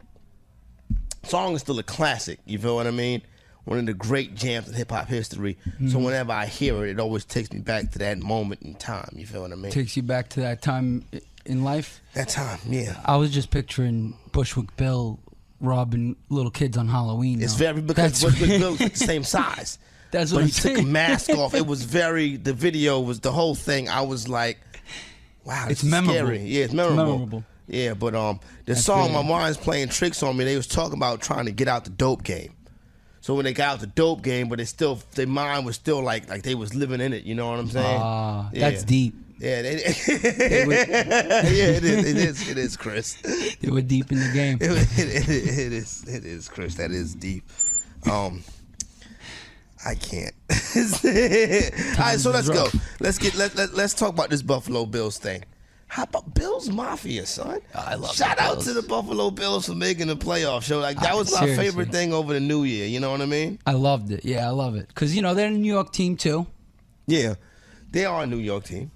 S11: song is still a classic. You feel what I mean? One of the great jams in hip hop history. So
S12: Mhm.
S11: whenever I hear it, it always takes me back to that moment in time. You feel what I mean?
S12: Takes you back to that time in life.
S11: That time, yeah.
S12: I was just picturing Bushwick Bill robbing little kids on Halloween.
S11: It's
S12: though.
S11: very because
S12: That's-
S11: Bushwick Bill was the same size.
S12: That's
S11: but
S12: what
S11: he
S12: I'm
S11: took a mask off. It was very. The video was the whole thing. I was like, wow,
S12: It's memorable.
S11: Scary. Yeah, it's
S12: It's
S11: memorable.
S12: memorable.
S11: Yeah, but um, the
S12: That's
S11: song
S12: good.
S11: "My Mind's Playing Tricks on Me," they was talking about trying to get out the dope game. So when they got out the dope game, but they still their mind was still like like they was living in it. You know what I'm saying?
S12: Ah,
S11: Yeah.
S12: that's deep.
S11: Yeah, they,
S12: They were-
S11: yeah, it is. It is. It is, Chris.
S12: They were deep in the game.
S11: It, it, it, is. It is, Chris. That is deep. Um, I can't. All right, so let's go. Let's get let, let let's talk about this Buffalo Bills thing. How about Bills Mafia, son?
S12: I love
S11: Shout out
S12: Bills.
S11: to the Buffalo Bills for making the playoff show. Like that was my
S12: seriously.
S11: favorite thing over the New Year. You know what I mean?
S12: I loved it. Yeah, I love it because you know they're a New York team too.
S11: Yeah, they are a New York team.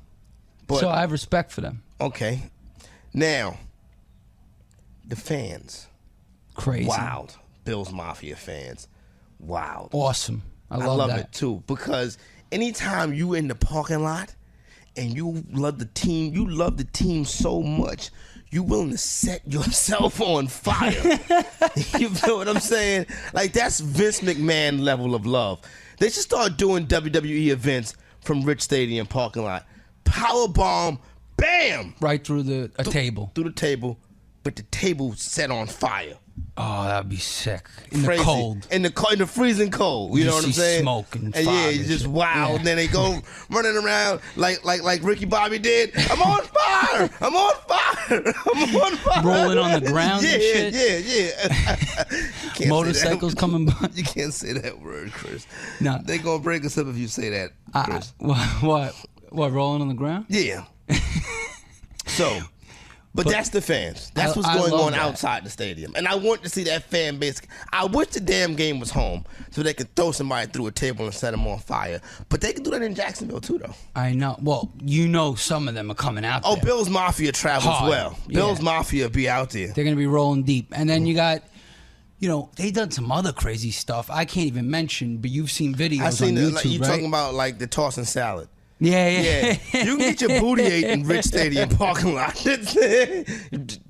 S11: But
S12: so I have respect for them.
S11: okay, now the fans,
S12: Crazy.
S11: wild Bills Mafia fans, wild.
S12: Awesome. I
S11: I
S12: love,
S11: love
S12: that.
S11: it too because anytime you in the parking lot and you love the team, you love the team so much, you willing to set yourself on fire. you feel what I'm saying? Like that's Vince McMahon level of love. They should start doing WWE events from Rich Stadium parking lot. Power bomb, bam,
S12: Right through the a table.
S11: through the table, but the table set on fire.
S12: Oh, that'd be sick. In
S11: Crazy.
S12: the cold.
S11: In the co- in the freezing cold. You,
S12: You
S11: know what I'm saying?
S12: smoke and
S11: yeah,
S12: fog
S11: it's just wild.
S12: Yeah.
S11: And then they go running around like like like Ricky Bobby did. I'm on fire. I'm on fire. I'm on fire.
S12: Rolling on the ground
S11: Yeah,
S12: and shit.
S11: yeah, yeah.
S12: Motorcycles coming by.
S11: You can't say that word, Chris.
S12: No.
S11: They gonna break us up if you say that,
S12: I-
S11: Chris.
S12: what, what? Rolling on the ground?
S11: Yeah. so, but,
S12: But-
S11: that's the fans. That's
S12: I-
S11: what's going on
S12: that.
S11: outside the stadium. And I want to see that fan base. I wish the damn game was home so they could throw somebody through a table and set them on fire. But they can do that in Jacksonville too, though.
S12: I know. Well, you know, some of them are coming out.
S11: Oh,
S12: there.
S11: Bill's Mafia travels
S12: Hard.
S11: well.
S12: Yeah.
S11: Bill's Mafia be out there.
S12: They're gonna be rolling deep, and then mm-hmm. you got, you know, they done some other crazy stuff. I can't even mention, but you've seen videos
S11: I seen
S12: on
S11: the,
S12: YouTube,
S11: like, you
S12: right?
S11: talking about like the tossing salad.
S12: Yeah, yeah,
S11: Yeah, you can get your booty ate in Rich Stadium parking lot.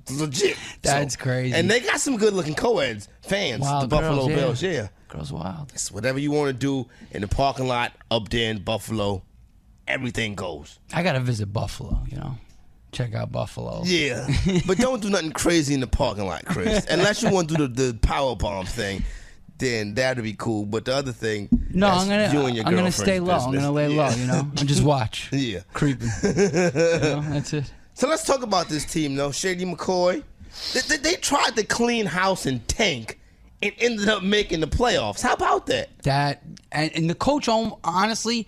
S11: Legit.
S12: That's
S11: So-
S12: crazy.
S11: And they got some good looking co-eds, fans,
S12: Wild
S11: the Buffalo
S12: girls, yeah.
S11: Bills. Yeah.
S12: Girls wild.
S11: It's whatever you want to do in the parking lot up there in Buffalo, everything goes.
S12: I gotta visit Buffalo. You know, check out Buffalo.
S11: Yeah, but don't do nothing crazy in the parking lot, Chris. Unless you want to do the, the power bomb thing, then that'd be cool. But the other thing,
S12: No, I'm gonna.
S11: you and your
S12: I'm gonna stay low. I'm gonna lay
S11: Yeah.
S12: low. You know, and just watch.
S11: Yeah.
S12: creeping. You know, that's it.
S11: So let's talk about this team, though. Shady McCoy, they, they, they tried to clean house and tank, and ended up making the playoffs. How about that?
S12: That and, and the coach, hon- honestly,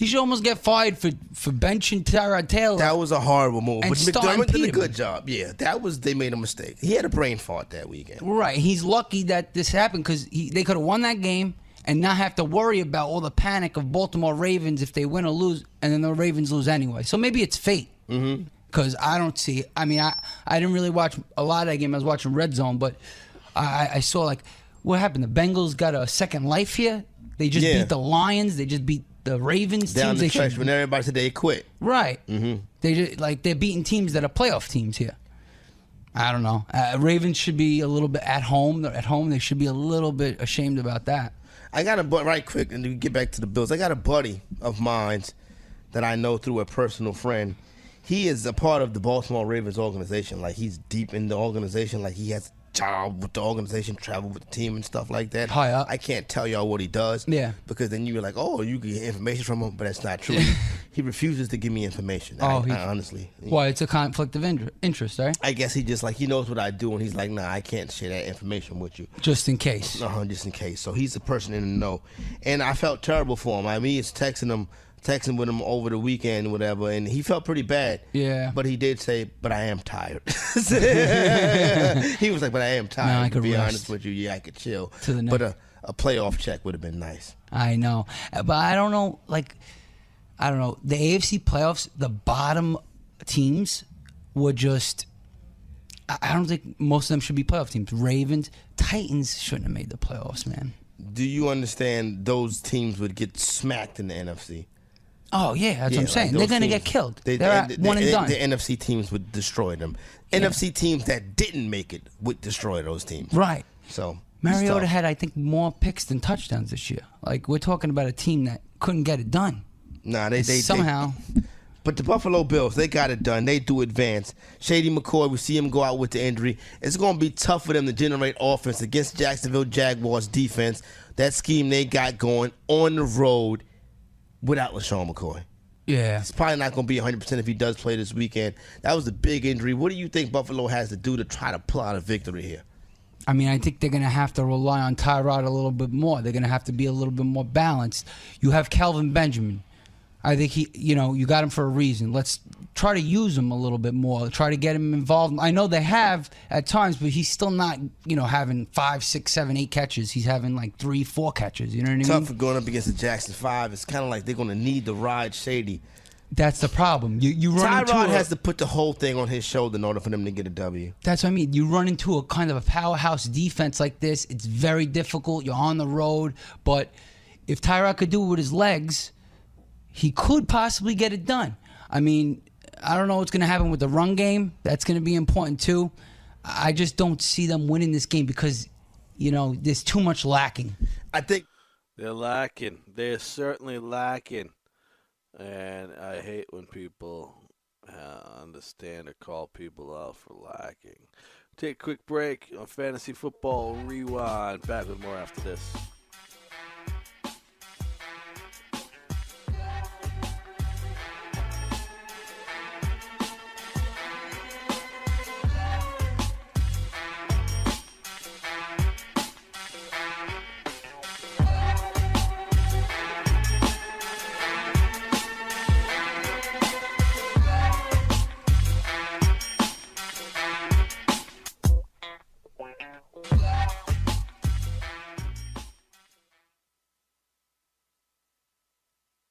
S12: he should almost get fired for for benching Tyrod Taylor.
S11: That was a horrible move.
S12: And
S11: but McDermott did a good job. Yeah, that was they made a mistake. He had a brain fart that weekend.
S12: Right. He's lucky that this happened because they could have won that game and not have to worry about all the panic of Baltimore Ravens if they win or lose, and then the Ravens lose anyway. So maybe it's fate.
S11: Mm-hmm.
S12: Because I don't see. I mean, I I didn't really watch a lot of that game. I was watching Red Zone, but I, I saw like what happened. The Bengals got a second life here. They just
S11: Yeah.
S12: beat the Lions. They just beat the Ravens.
S11: Down
S12: teams.
S11: the
S12: they
S11: stretch
S12: should,
S11: when everybody said they quit.
S12: right.
S11: Mm-hmm.
S12: They just, like they're beating teams that are playoff teams here. I don't know. Uh, Ravens should be a little bit at home. They're at home. They should be a little bit ashamed about that.
S11: I got a but right quick, and we get back to the Bills. I got a buddy of mine that I know through a personal friend. He is a part of the Baltimore Ravens organization. Like he's deep in the organization. Like he has job with the organization, travel with the team and stuff like that.
S12: High up.
S11: I can't tell y'all what he does.
S12: Yeah.
S11: Because then you're like, oh, you get information from him, but that's not true. he, he refuses to give me information. I,
S12: Oh, he-
S11: I honestly.
S12: Why? It's a conflict of interest, right?
S11: I guess he just like he knows what I do, and he's like, nah, I can't share that information with you.
S12: Just in case.
S11: Uh-huh, just in case. So he's the person in the know. And I felt terrible for him. I mean, he's texting him, texting with him over the weekend, or whatever, and he felt pretty bad.
S12: Yeah.
S11: But he did say, "But I am tired." he was like, "But I am tired."
S12: I
S11: to
S12: could
S11: be
S12: rest.
S11: honest with you, yeah, I could chill.
S12: To the
S11: but a, a playoff check would have been nice.
S12: I know, but I don't know. Like, I don't know. The AFC playoffs, the bottom teams were just. I don't think most of them should be playoff teams. Ravens, Titans shouldn't have made the playoffs, man.
S11: Do you understand those teams would get smacked in the NFC?
S12: Oh yeah, that's what I'm saying.
S11: those
S12: They're gonna
S11: teams,
S12: get killed.
S11: They,
S12: They're
S11: they-
S12: at one and done.
S11: The NFC teams would destroy them. NFC teams that didn't make it would destroy those teams.
S12: Right.
S11: So
S12: Mariota had, I think, more picks than touchdowns this year. Like we're talking about a team that couldn't get it done.
S11: Nah, they, they they-
S12: somehow.
S11: but the Buffalo Bills, they got it done. They do advance. Shady McCoy, we see him go out with the injury. It's going to be tough for them to generate offense against Jacksonville Jaguars defense. That scheme they got going on the road without LeSean McCoy.
S12: Yeah.
S11: It's probably not going to be 100% if he does play this weekend. That was a big injury. What do you think Buffalo has to do to try to pull out a victory here?
S12: I mean, I think they're going to have to rely on Tyrod a little bit more. They're going to have to be a little bit more balanced. You have Kelvin Benjamin. I think he, you know, you got him for a reason. Let's try to use him a little bit more. Try to get him involved. I know they have at times, but he's still not, you know, having five, six, seven, eight catches. He's having like three, four catches. You know what I mean?
S11: Tough for going up against the Jackson Five. It's kind of like they're going to need the ride Shady.
S12: That's the problem. You you run into
S11: Tyrod
S12: a-
S11: has to put the whole thing on his shoulder in order for them to get a W.
S12: That's what I mean. You run into a kind of a powerhouse defense like this. It's very difficult. You're on the road, but if Tyrod could do it with his legs, he could possibly get it done. I mean, I don't know what's going to happen with the run game. That's going to be important too. I just don't see them winning this game because, you know, there's too much lacking.
S11: I think
S2: They're lacking. They're certainly lacking. And I hate when people uh, understand or call people out for lacking. Take a quick break on Fantasy Football Rewind. Back with more after this.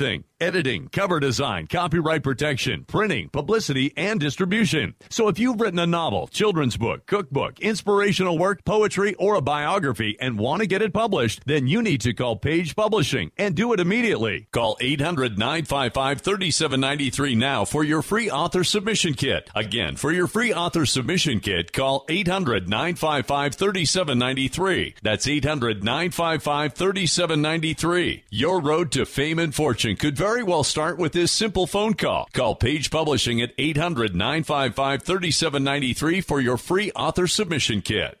S18: everything editing, cover design, copyright protection, printing, publicity, and distribution. So if you've written a novel, children's book, cookbook, inspirational work, poetry, or a biography and want to get it published, then you need to call Page Publishing and do it immediately. Call 800 955 3793 now for your free author submission kit. Again, for your free author submission kit, call 800 955 3793. That's 800 955 3793. Your road to fame and fortune could very well start with this simple phone call. Call Page Publishing at 800 955 3793 for your free author submission kit.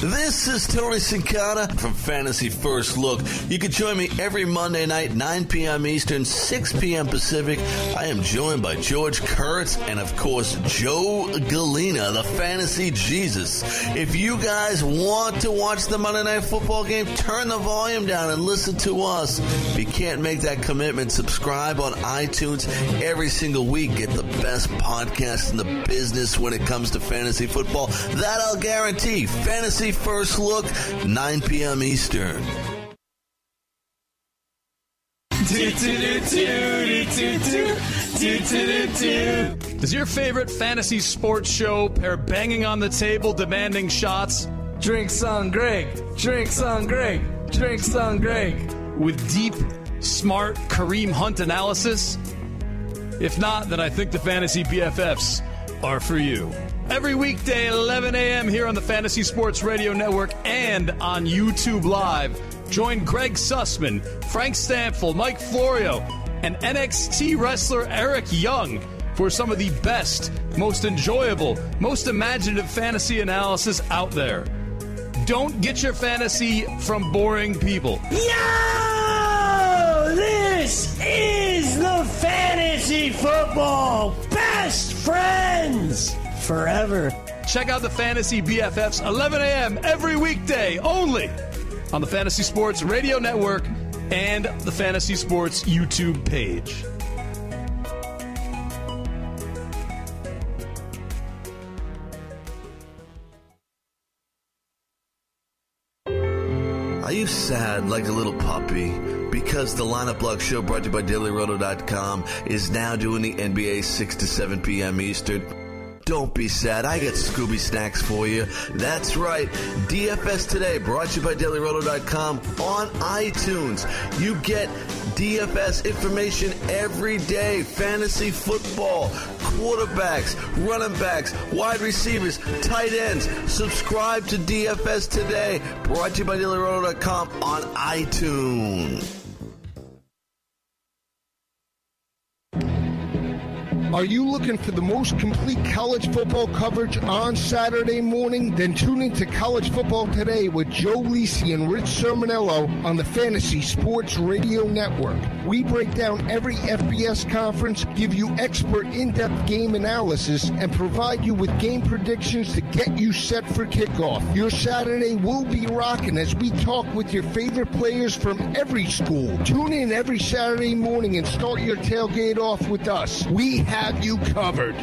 S7: This is Tony Sincata from Fantasy First Look. You can join me every Monday night, 9 p.m. Eastern, 6 p.m. Pacific. I am joined by George Kurtz and, of course, Joe Galena, the Fantasy Jesus. If you guys want to watch the Monday Night Football game, turn the volume down and listen to us. If you can't make that commitment, subscribe on iTunes every single week. Get the best podcast in the business when it comes to fantasy football. That I'll guarantee. Fantasy First Look, 9 p.m. Eastern.
S6: Does your favorite fantasy sports show pair banging on the table, demanding shots?
S19: Drinks on Greg. Drinks on Greg. Drinks on Greg.
S6: With deep, smart Kareem Hunt analysis? If not, then I think the Fantasy BFFs are for you. Every weekday at 11 a.m. here on the Fantasy Sports Radio Network and on YouTube Live. Join Greg Sussman, Frank Stamfel, Mike Florio, and NXT wrestler Eric Young for some of the best, most enjoyable, most imaginative fantasy analysis out there. Don't get your fantasy from boring people.
S8: Yo! This is the Fantasy Football Best Friends Forever.
S6: Check out the Fantasy BFFs 11 a.m. every weekday only on the Fantasy Sports Radio Network and the Fantasy Sports YouTube page.
S7: Are you sad like a little puppy? Because the Lineup Block Show brought to you by DailyRoto.com is now doing the NBA 6 to 7 p.m. Eastern. Don't be sad. I got Scooby Snacks for you. That's right. DFS Today, brought to you by DailyRoto.com on iTunes. You get DFS information every day. Fantasy football, quarterbacks, running backs, wide receivers, tight ends. Subscribe to DFS Today, brought to you by DailyRoto.com on iTunes.
S20: Are you looking for the most complete college football coverage on Saturday morning? Then tune in to College Football Today with Joe Lisi and Rich Sermonello on the Fantasy Sports Radio Network. We break down every FBS conference, give you expert in-depth game analysis, and provide you with game predictions to get you set for kickoff. Your Saturday will be rocking as we talk with your favorite players from every school. Tune in every Saturday morning and start your tailgate off with us. We have you covered.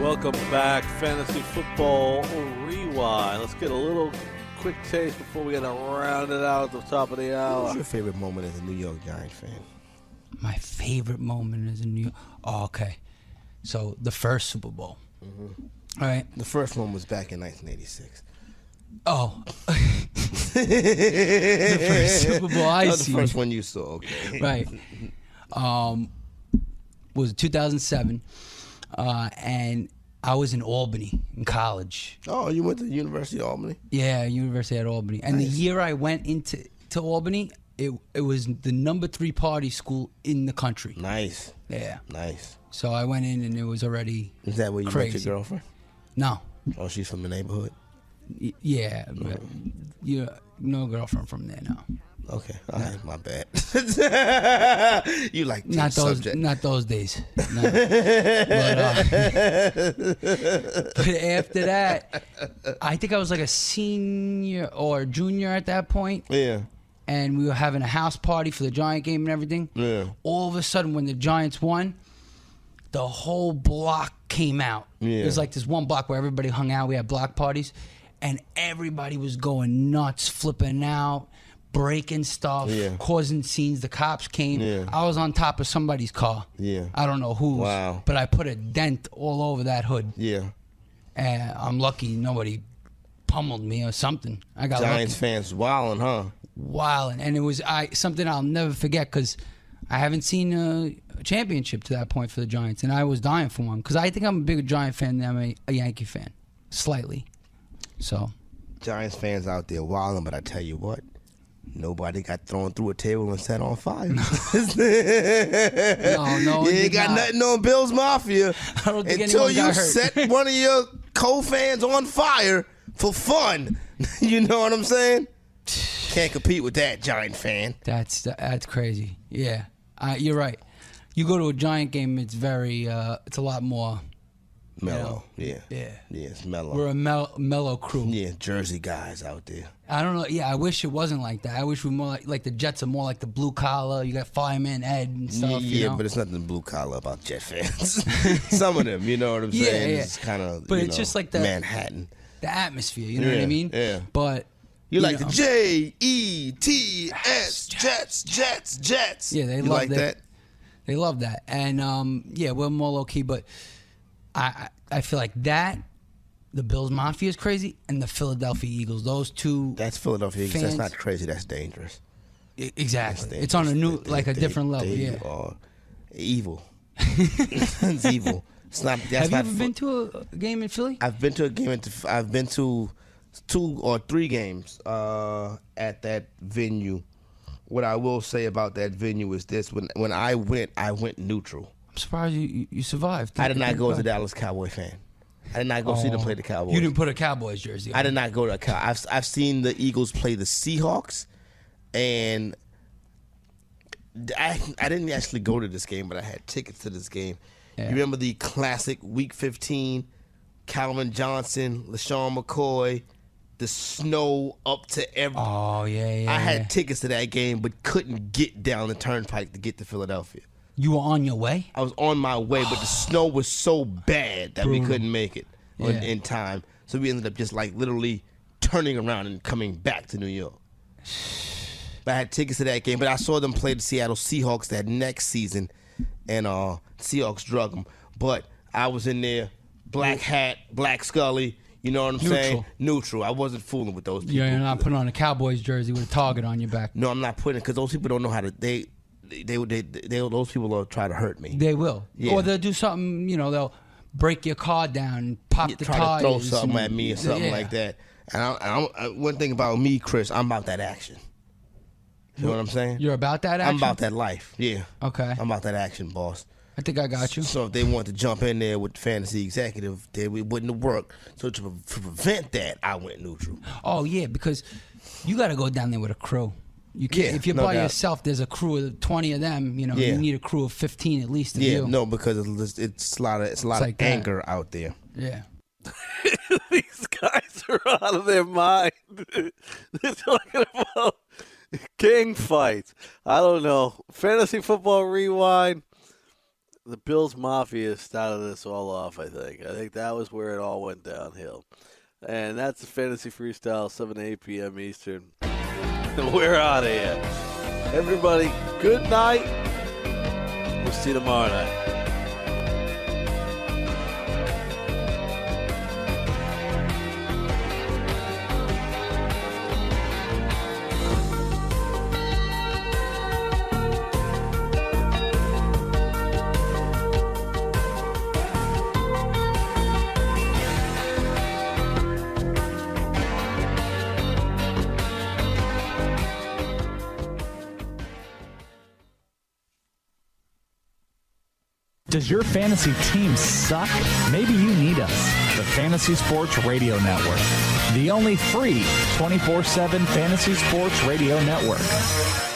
S2: Welcome back, Fantasy Football quick taste before we get to round it out at the top of the hour.
S11: What's your favorite moment as a New York Giants fan?
S12: My favorite moment is in New York. Oh, okay. So the first Super Bowl.
S11: Mm-hmm.
S12: All right.
S11: The first one was back in 1986.
S12: Oh. the first Super Bowl I
S11: Oh, the
S12: seen.
S11: first one you saw. Okay.
S12: right. Um, was 2007, uh, and I was in Albany in college.
S11: Oh, you went to the University of Albany?
S12: Yeah, University at Albany. And the year I went into to Albany, it it was the number three party school in the country.
S11: Nice.
S12: Yeah.
S11: Nice.
S12: So I went in and it was already
S11: Is that where you
S12: crazy.
S11: met your girlfriend?
S12: No.
S11: Oh, she's from the neighborhood.
S12: Y- Yeah, but you no girlfriend from there. No.
S11: Okay, all right, my bad. you like
S12: Not those,
S11: subject.
S12: not those days. No. but, uh, but after that, I think I was like a senior or junior at that point.
S11: Yeah.
S12: And we were having a house party for the Giant game and everything.
S11: Yeah.
S12: All of a sudden, when the Giants won, the whole block came out.
S11: Yeah.
S12: It was like this one block where everybody hung out. We had block parties, and everybody was going nuts, flipping out, breaking stuff,
S11: Yeah.
S12: causing scenes. The cops came.
S11: Yeah.
S12: I was on top of somebody's car.
S11: Yeah.
S12: I don't know whose.
S11: Wow.
S12: But I put a dent all over that hood.
S11: Yeah.
S12: And I'm lucky nobody pummeled me or something. I got
S11: Giants
S12: lucky.
S11: fans wilding, huh?
S12: Wilding. And it was I something I'll never forget because I haven't seen a championship to that point for the Giants, and I was dying for one because I think I'm a bigger Giant fan than I'm a, a Yankee fan, slightly. So
S11: Giants fans out there wilding, but I tell you what, nobody got thrown through a table and set on fire. no,
S12: no,
S11: you ain't got
S12: not.
S11: nothing on Bills Mafia
S12: I don't think
S11: until you
S12: got hurt.
S11: set one of your co-fans on fire for fun. you know what I'm saying? Can't compete with that, Giant fan.
S12: that's that's crazy. Yeah, uh, you're right. You go to a Giant game, it's very, uh, it's a lot more
S11: Mellow, yeah,
S12: Yeah.
S11: yeah, it's mellow.
S12: We're a mel- mellow crew.
S11: Yeah, Jersey guys out there.
S12: I don't know. Yeah, I wish it wasn't like that. I wish we were more like, like the Jets are more like the blue collar. You got fireman Ed and stuff.
S11: yeah,
S12: you know?
S11: but it's nothing blue collar about Jet fans. Some of them, you know what I'm
S12: Yeah,
S11: saying?
S12: yeah.
S11: It's kind of,
S12: But it's just like the-
S11: Manhattan.
S12: the atmosphere. You know what I mean?
S11: yeah.
S12: But
S11: You like
S12: know,
S11: the J E T S Jets, Jets, Jets.
S12: Yeah, they love
S11: like that.
S12: They love that, and um, yeah, we're more low key. But I, I I feel like that. The Bills Mafia is crazy, and the Philadelphia Eagles. Those two.
S11: That's Philadelphia Eagles. That's not crazy. That's dangerous.
S12: E- Exactly.
S11: That's
S12: It's on a new,
S11: dangerous.
S12: like a
S11: They-
S12: different level.
S11: they
S12: yeah.
S11: are evil. it's evil. It's not. That's
S12: Have you ever
S11: fo-
S12: been to a game in Philly?
S11: I've been to a game. Into, I've been to two or three games uh, at that venue. What I will say about that venue is this: when when I went, I went neutral.
S12: I'm surprised you, you, survived.
S11: I did not go as a Dallas Cowboy fan. I did not go see them
S12: Oh.
S11: play the Cowboys.
S12: You didn't put a Cowboys jersey on.
S11: I did not go to a cow. I've I've seen the Eagles play the Seahawks, and I I didn't actually go to this game, but I had tickets to this game.
S12: Yeah.
S11: You remember the classic Week 15, Calvin Johnson, LeSean McCoy, the snow up to every.
S12: Oh yeah, yeah.
S11: I had
S12: yeah.
S11: tickets to that game, but couldn't get down the turnpike to get to Philadelphia.
S12: You were on your way.
S11: I was on my way, but the snow was so bad that we
S12: Brutal.
S11: couldn't make it on-
S12: Yeah.
S11: in time. So we ended up just like literally turning around and coming back to New York. But I had tickets to that game, but I saw them play the Seattle Seahawks that next season, and uh, Seahawks drug them. But I was in there, black hat, black Scully. You know what I'm saying?
S12: Neutral.
S11: Neutral. I wasn't fooling with those people.
S12: Yeah, you're not putting on a Cowboys jersey with a target on your back.
S11: No, I'm not putting it because those people don't know how to. They, they, they, they, those people will try to hurt me.
S12: They will.
S11: Yeah.
S12: Or they'll do something. You know, they'll break your car down, pop the
S11: try
S12: tires,
S11: to throw something at me or something
S12: yeah.
S11: like that. And I, I, I, uh, one thing about me, Chris, I'm about that action. You know what I'm saying?
S12: You're about that action?
S11: I'm about that life. Yeah.
S12: Okay.
S11: I'm about that action, boss.
S12: I think I got you.
S11: So if they want to jump in there with the fantasy executive, then we wouldn't have worked. So to, pre- to prevent that, I went neutral.
S12: Oh yeah, because you got to go down there with a crew. You can't.
S11: Yeah,
S12: if you're
S11: no
S12: by
S11: doubt.
S12: yourself, there's a crew of twenty of them. You know,
S11: Yeah.
S12: you need a crew of fifteen at least of
S11: Yeah,
S12: you.
S11: no, because it's, it's a lot of it's a lot
S12: It's
S11: of
S12: like that.
S11: anger out there.
S12: Yeah.
S2: These guys are out of their mind. They're talking about king fights. I don't know. Fantasy football rewind. The Bills Mafia started this all off, I think. I think that was where it all went downhill. And that's the Fantasy Freestyle, 7 to 8 p.m. Eastern. We're out of here. Everybody, good night. We'll see you tomorrow night.
S10: Does your fantasy team suck? Maybe you need us. The Fantasy Sports Radio Network. The only free 24 7 fantasy sports radio network.